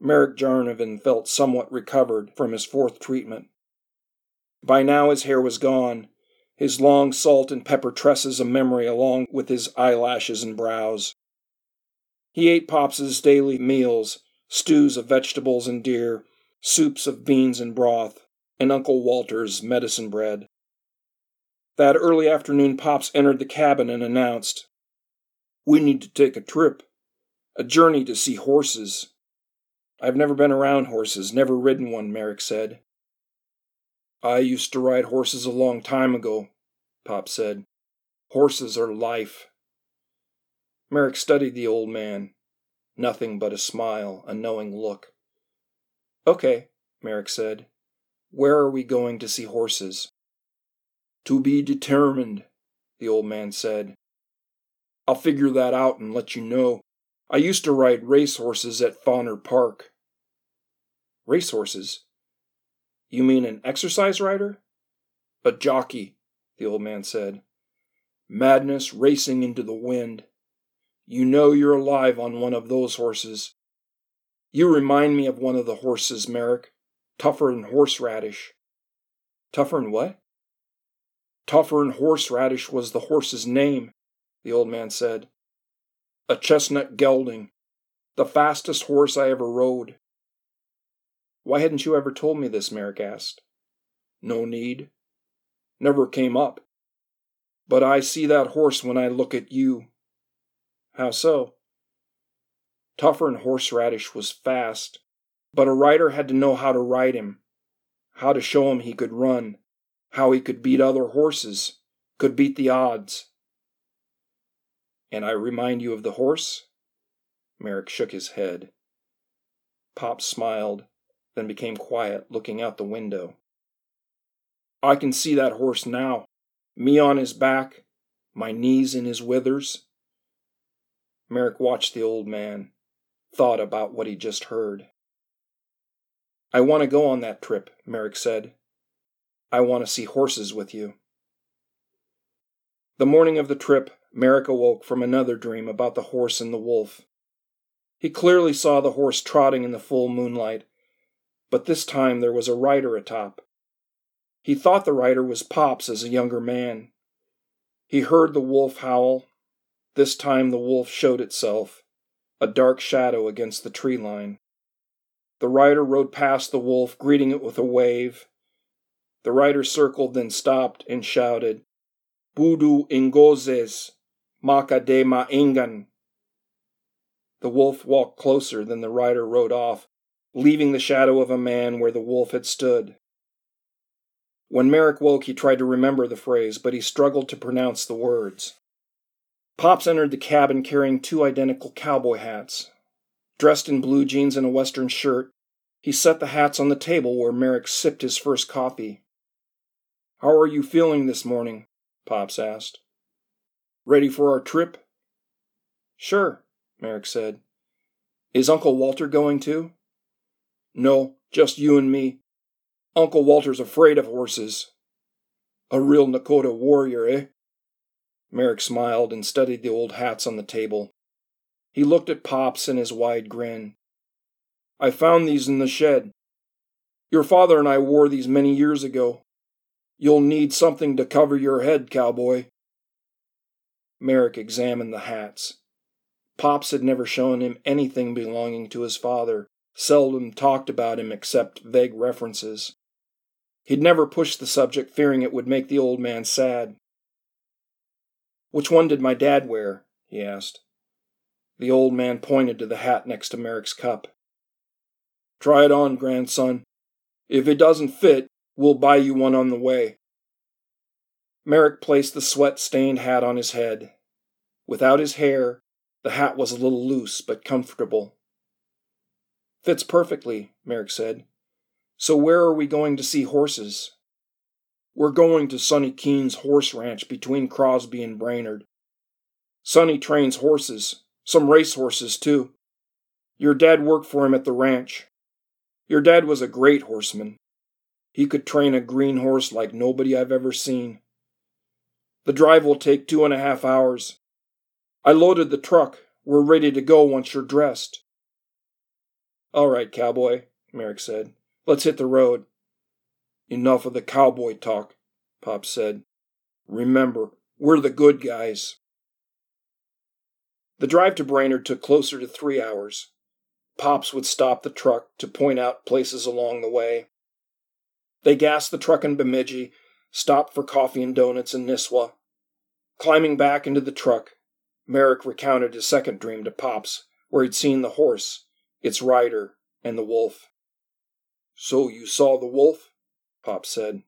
Merrick Jarnivin felt somewhat recovered from his fourth treatment. By now his hair was gone, his long salt and pepper tresses a memory along with his eyelashes and brows. He ate Pops's daily meals, stews of vegetables and deer, soups of beans and broth, and Uncle Walter's medicine bread. That early afternoon, Pops entered the cabin and announced, We need to take a trip, a journey to see horses. I've never been around horses, never ridden one, Merrick said. I used to ride horses a long time ago, Pop said. Horses are life. Merrick studied the old man. Nothing but a smile, a knowing look. Okay, Merrick said. Where are we going to see horses? To be determined, the old man said. I'll figure that out and let you know. I used to ride racehorses at Fonner Park. Racehorses? You mean an exercise rider? A jockey, the old man said. Madness racing into the wind. You know you're alive on one of those horses. You remind me of one of the horses, Merrick. Tougher'n horseradish. Tougher'n what? Tougher'n horseradish was the horse's name, the old man said. A chestnut gelding. The fastest horse I ever rode. Why hadn't you ever told me this? Merrick asked. No need. Never came up. But I see that horse when I look at you. How so? Tougher'n horseradish was fast, but a rider had to know how to ride him, how to show him he could run, how he could beat other horses, could beat the odds. And I remind you of the horse? Merrick shook his head. Pop smiled then became quiet, looking out the window. I can see that horse now, me on his back, my knees in his withers. Merrick watched the old man, thought about what he just heard. I want to go on that trip, Merrick said. I want to see horses with you. The morning of the trip, Merrick awoke from another dream about the horse and the wolf. He clearly saw the horse trotting in the full moonlight but this time there was a rider atop. He thought the rider was Pops as a younger man. He heard the wolf howl. This time the wolf showed itself, a dark shadow against the tree line. The rider rode past the wolf, greeting it with a wave. The rider circled, then stopped and shouted, Budu ingozes, maka de ma ingan. The wolf walked closer, then the rider rode off, leaving the shadow of a man where the wolf had stood. When Merrick woke, he tried to remember the phrase, but he struggled to pronounce the words. Pops entered the cabin carrying two identical cowboy hats. Dressed in blue jeans and a western shirt, he set the hats on the table where Merrick sipped his first coffee. How are you feeling this morning? Pops asked. Ready for our trip? Sure, Merrick said. Is Uncle Walter going too? No, just you and me. Uncle Walter's afraid of horses. A real Nakota warrior, eh? Merrick smiled and studied the old hats on the table. He looked at Pops in his wide grin. I found these in the shed. Your father and I wore these many years ago. You'll need something to cover your head, cowboy. Merrick examined the hats. Pops had never shown him anything belonging to his father, seldom talked about him except vague references. He'd never pushed the subject, fearing it would make the old man sad. Which one did my dad wear? he asked. The old man pointed to the hat next to Merrick's cup. Try it on, grandson. If it doesn't fit, we'll buy you one on the way. Merrick placed the sweat stained hat on his head. Without his hair, the hat was a little loose but comfortable. Fits perfectly, Merrick said. So where are we going to see horses? We're going to Sonny Keene's horse ranch between Crosby and Brainerd. Sonny trains horses, some race horses too. Your dad worked for him at the ranch. Your dad was a great horseman. He could train a green horse like nobody I've ever seen. The drive will take two and a half hours. I loaded the truck. We're ready to go once you're dressed. All right, cowboy, Merrick said. Let's hit the road. Enough of the cowboy talk, Pop said. Remember, we're the good guys. The drive to Brainerd took closer to three hours. Pops would stop the truck to point out places along the way. They gassed the truck in Bemidji, stopped for coffee and donuts in Nisswa. Climbing back into the truck, Merrick recounted his second dream to Pops, where he'd seen the horse, its rider, and the wolf. So you saw the wolf? Pop said.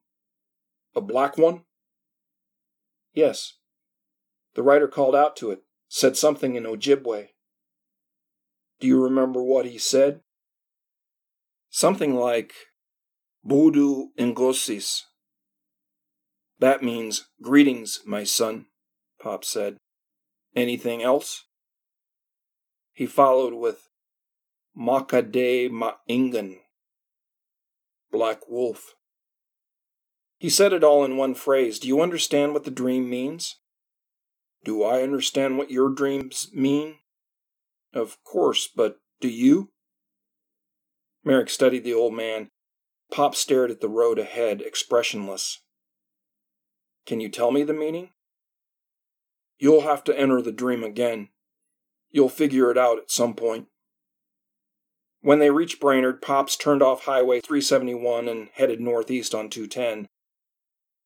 A black one? Yes. The rider called out to it, said something in Ojibwe. Do you remember what he said? Something like Budu Ngosis. That means greetings, my son, Pop said. Anything else? He followed with Makade Ma'ingan. Black Wolf. He said it all in one phrase. Do you understand what the dream means? Do I understand what your dreams mean? Of course, but do you? Merrick studied the old man. Pop stared at the road ahead, expressionless. Can you tell me the meaning? You'll have to enter the dream again. You'll figure it out at some point. When they reached Brainerd, Pops turned off Highway 371 and headed northeast on 210.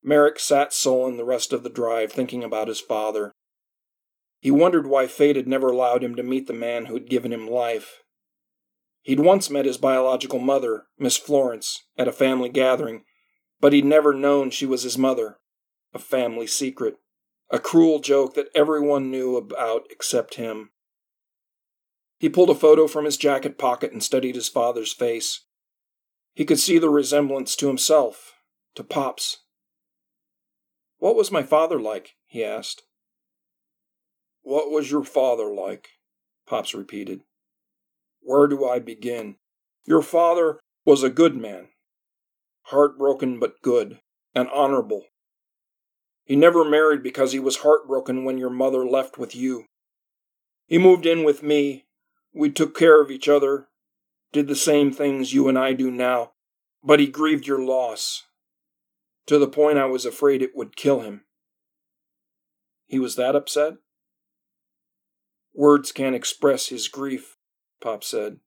Merrick sat sullen the rest of the drive, thinking about his father. He wondered why fate had never allowed him to meet the man who had given him life. He'd once met his biological mother, Miss Florence, at a family gathering, but he'd never known she was his mother. A family secret. A cruel joke that everyone knew about except him. He pulled a photo from his jacket pocket and studied his father's face. He could see the resemblance to himself, to Pop's. What was my father like? he asked. What was your father like? Pops repeated. Where do I begin? Your father was a good man. Heartbroken but good, and honorable. He never married because he was heartbroken when your mother left with you. He moved in with me we took care of each other, did the same things you and I do now, but he grieved your loss, to the point I was afraid it would kill him. He was that upset? Words can't express his grief, Pop said.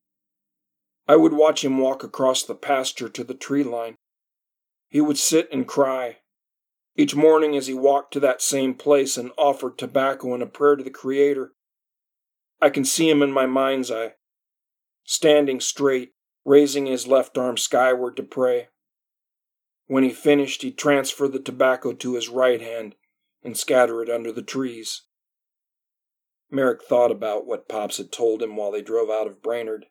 I would watch him walk across the pasture to the tree line. He would sit and cry. Each morning as he walked to that same place and offered tobacco and a prayer to the Creator, I can see him in my mind's eye, standing straight, raising his left arm skyward to pray. When he finished, he transferred the tobacco to his right hand and scattered it under the trees. Merrick thought about what Pops had told him while they drove out of Brainerd.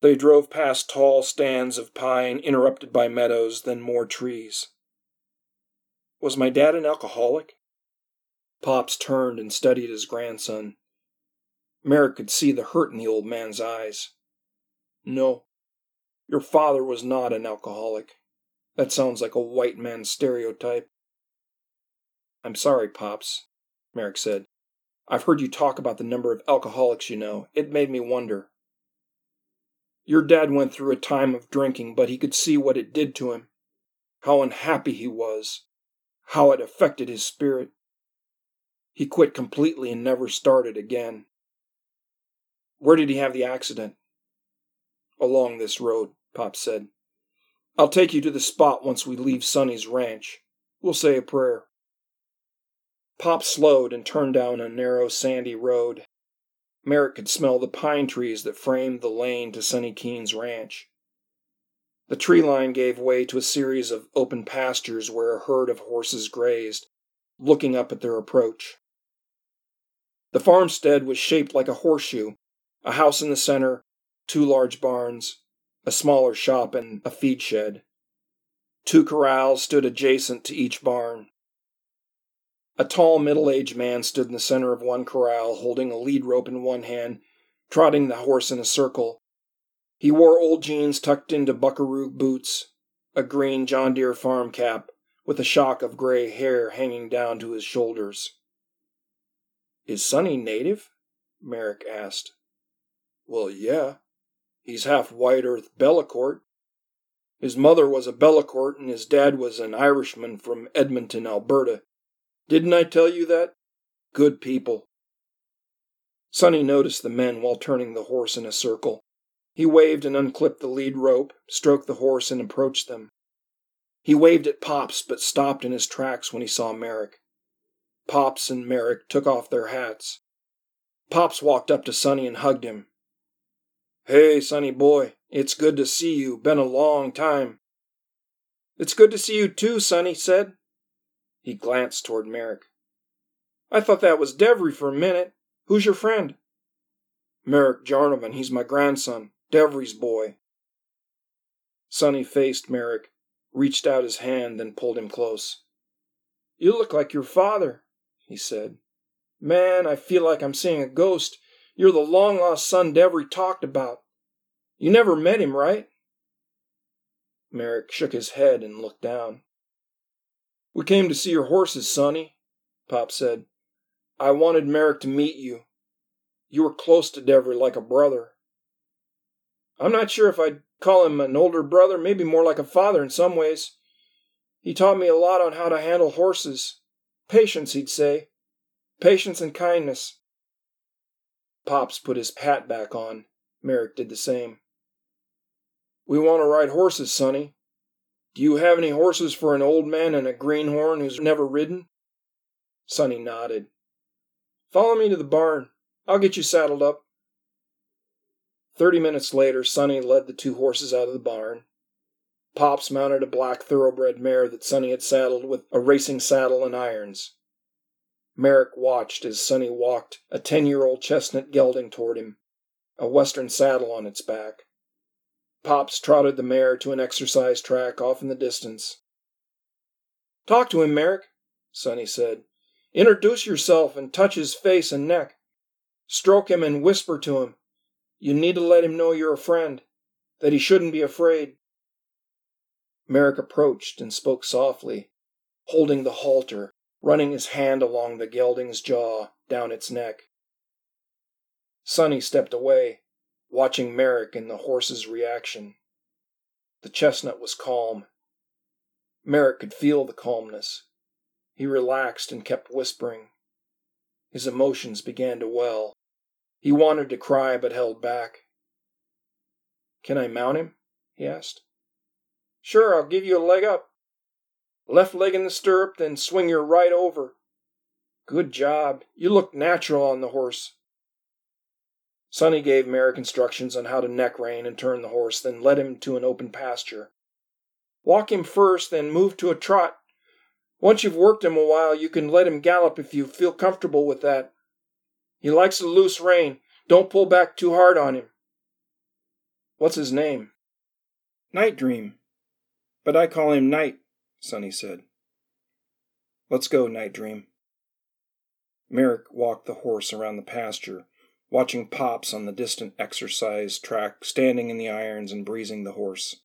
They drove past tall stands of pine interrupted by meadows, then more trees. Was my dad an alcoholic? Pops turned and studied his grandson. Merrick could see the hurt in the old man's eyes. No, your father was not an alcoholic. That sounds like a white man stereotype. I'm sorry, Pops, Merrick said. I've heard you talk about the number of alcoholics you know. It made me wonder. Your dad went through a time of drinking, but he could see what it did to him. How unhappy he was. How it affected his spirit. He quit completely and never started again. Where did he have the accident? Along this road, Pop said. I'll take you to the spot once we leave Sonny's ranch. We'll say a prayer. Pop slowed and turned down a narrow, sandy road. Merrick could smell the pine trees that framed the lane to Sonny Keene's ranch. The tree line gave way to a series of open pastures where a herd of horses grazed, looking up at their approach. The farmstead was shaped like a horseshoe, a house in the center, two large barns, a smaller shop, and a feed shed. Two corrals stood adjacent to each barn. A tall, middle aged man stood in the center of one corral, holding a lead rope in one hand, trotting the horse in a circle. He wore old jeans tucked into buckaroo boots, a green John Deere farm cap, with a shock of gray hair hanging down to his shoulders. Is Sonny native? Merrick asked. Well, yeah. He's half White Earth Bellecourt. His mother was a Bellecourt and his dad was an Irishman from Edmonton, Alberta. Didn't I tell you that? Good people. Sonny noticed the men while turning the horse in a circle. He waved and unclipped the lead rope, stroked the horse, and approached them. He waved at Pops, but stopped in his tracks when he saw Merrick. Pops and Merrick took off their hats. Pops walked up to Sonny and hugged him. Hey, Sonny boy, it's good to see you. Been a long time. It's good to see you too, Sonny said. He glanced toward Merrick. I thought that was Devry for a minute. Who's your friend? Merrick Jarnivin. He's my grandson, Devry's boy. Sonny faced Merrick, reached out his hand, then pulled him close. You look like your father, he said. Man, I feel like I'm seeing a ghost. You're the long lost son Devery talked about. You never met him, right? Merrick shook his head and looked down. We came to see your horses, Sonny, Pop said. I wanted Merrick to meet you. You were close to Devery like a brother. I'm not sure if I'd call him an older brother, maybe more like a father in some ways. He taught me a lot on how to handle horses. Patience, he'd say. Patience and kindness. Pops put his hat back on. Merrick did the same. We want to ride horses, Sonny, do you have any horses for an old man and a greenhorn who's never ridden? Sonny nodded. Follow me to the barn. I'll get you saddled up. Thirty minutes later, Sonny led the two horses out of the barn. Pops mounted a black thoroughbred mare that Sonny had saddled with a racing saddle and irons. Merrick watched as Sonny walked a ten year old chestnut gelding toward him, a western saddle on its back. Pops trotted the mare to an exercise track off in the distance. Talk to him, Merrick, Sonny said. Introduce yourself and touch his face and neck. Stroke him and whisper to him. You need to let him know you're a friend, that he shouldn't be afraid. Merrick approached and spoke softly, holding the halter, running his hand along the gelding's jaw, down its neck. Sonny stepped away, watching Merrick and the horse's reaction. The chestnut was calm. Merrick could feel the calmness. He relaxed and kept whispering. His emotions began to well. He wanted to cry but held back. Can I mount him? he asked. Sure, I'll give you a leg up. Left leg in the stirrup, then swing your right over. Good job. You look natural on the horse. Sonny gave Merrick instructions on how to neck rein and turn the horse, then led him to an open pasture. Walk him first, then move to a trot. Once you've worked him a while, you can let him gallop if you feel comfortable with that. He likes a loose rein. Don't pull back too hard on him. What's his name? Night Dream. But I call him Night, Sonny said. Let's go, Night Dream. Merrick walked the horse around the pasture, watching Pops on the distant exercise track, standing in the irons and breezing the horse.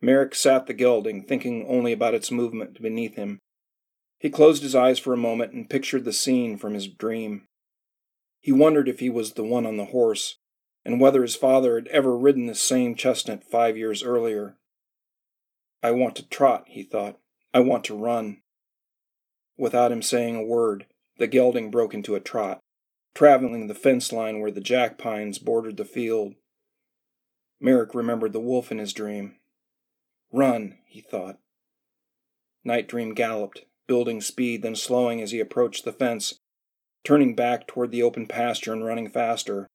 Merrick sat the gelding, thinking only about its movement beneath him. He closed his eyes for a moment and pictured the scene from his dream. He wondered if he was the one on the horse, and whether his father had ever ridden the same chestnut five years earlier. I want to trot, he thought. I want to run. Without him saying a word, the gelding broke into a trot traveling the fence line where the jack pines bordered the field. Merrick remembered the wolf in his dream. Run, he thought. Night Dream galloped, building speed, then slowing as he approached the fence, turning back toward the open pasture and running faster.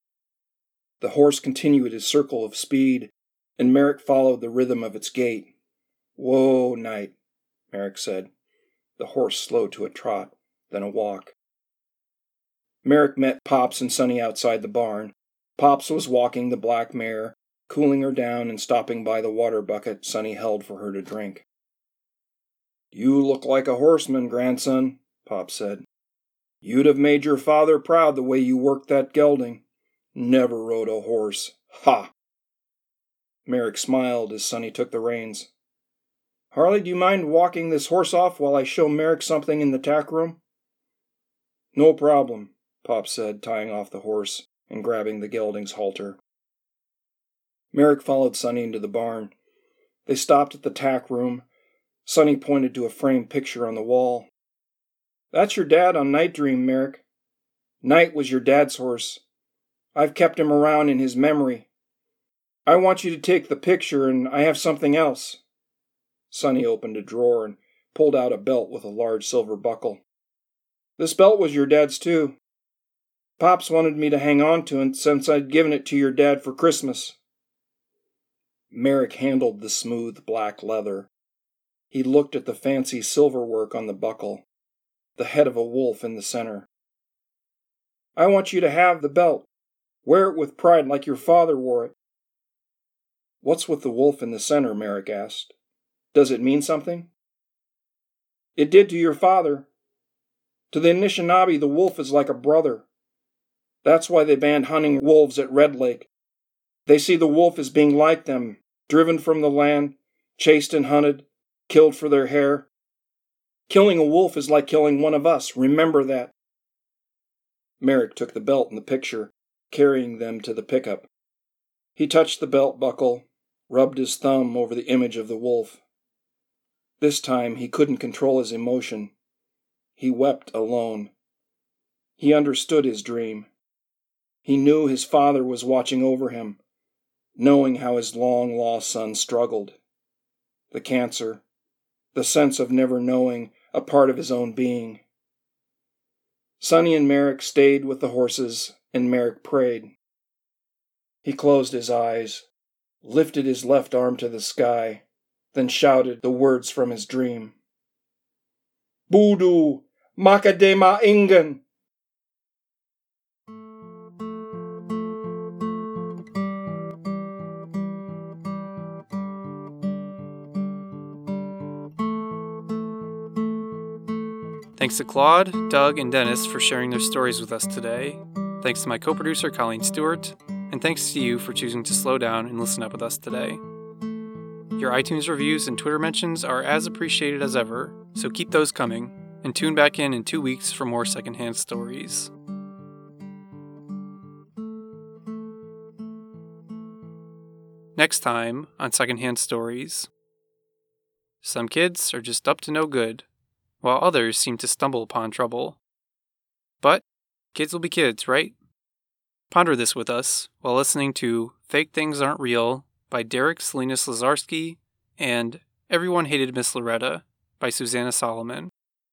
The horse continued his circle of speed, and Merrick followed the rhythm of its gait. Whoa, Night, Merrick said. The horse slowed to a trot, then a walk. Merrick met Pops and Sonny outside the barn. Pops was walking the black mare, cooling her down and stopping by the water bucket Sonny held for her to drink. You look like a horseman, grandson, Pop said. You'd have made your father proud the way you worked that gelding. Never rode a horse. Ha! Merrick smiled as Sonny took the reins. Harley, do you mind walking this horse off while I show Merrick something in the tack room? No problem, Pop said, tying off the horse and grabbing the gelding's halter. Merrick followed Sonny into the barn. They stopped at the tack room. Sonny pointed to a framed picture on the wall. That's your dad on Night Dream, Merrick. Night was your dad's horse. I've kept him around in his memory. I want you to take the picture, and I have something else. Sonny opened a drawer and pulled out a belt with a large silver buckle. This belt was your dad's, too. Pops wanted me to hang on to it since I'd given it to your dad for Christmas. Merrick handled the smooth black leather. He looked at the fancy silver work on the buckle the head of a wolf in the center. I want you to have the belt. Wear it with pride like your father wore it. What's with the wolf in the center? Merrick asked. Does it mean something? It did to your father. To the Anishinaabe, the wolf is like a brother. That's why they banned hunting wolves at Red Lake. They see the wolf as being like them, driven from the land, chased and hunted, killed for their hair, Killing a wolf is like killing one of us. Remember that. Merrick took the belt and the picture, carrying them to the pickup. He touched the belt buckle, rubbed his thumb over the image of the wolf. This time he couldn't control his emotion. He wept alone. He understood his dream. He knew his father was watching over him, knowing how his long lost son struggled. The cancer, the sense of never knowing a part of his own being. Sonny and Merrick stayed with the horses, and Merrick prayed. He closed his eyes, lifted his left arm to the sky, then shouted the words from his dream. Budu, Makadema Ingen, Thanks to Claude, Doug, and Dennis for sharing their stories with us today. Thanks to my co producer, Colleen Stewart. And thanks to you for choosing to slow down and listen up with us today. Your iTunes reviews and Twitter mentions are as appreciated as ever, so keep those coming, and tune back in in two weeks for more secondhand stories. Next time on Secondhand Stories. Some kids are just up to no good while others seem to stumble upon trouble. But kids will be kids, right? Ponder this with us while listening to Fake Things Aren't Real by Derek Salinas Lazarski and Everyone Hated Miss Loretta by Susanna Solomon.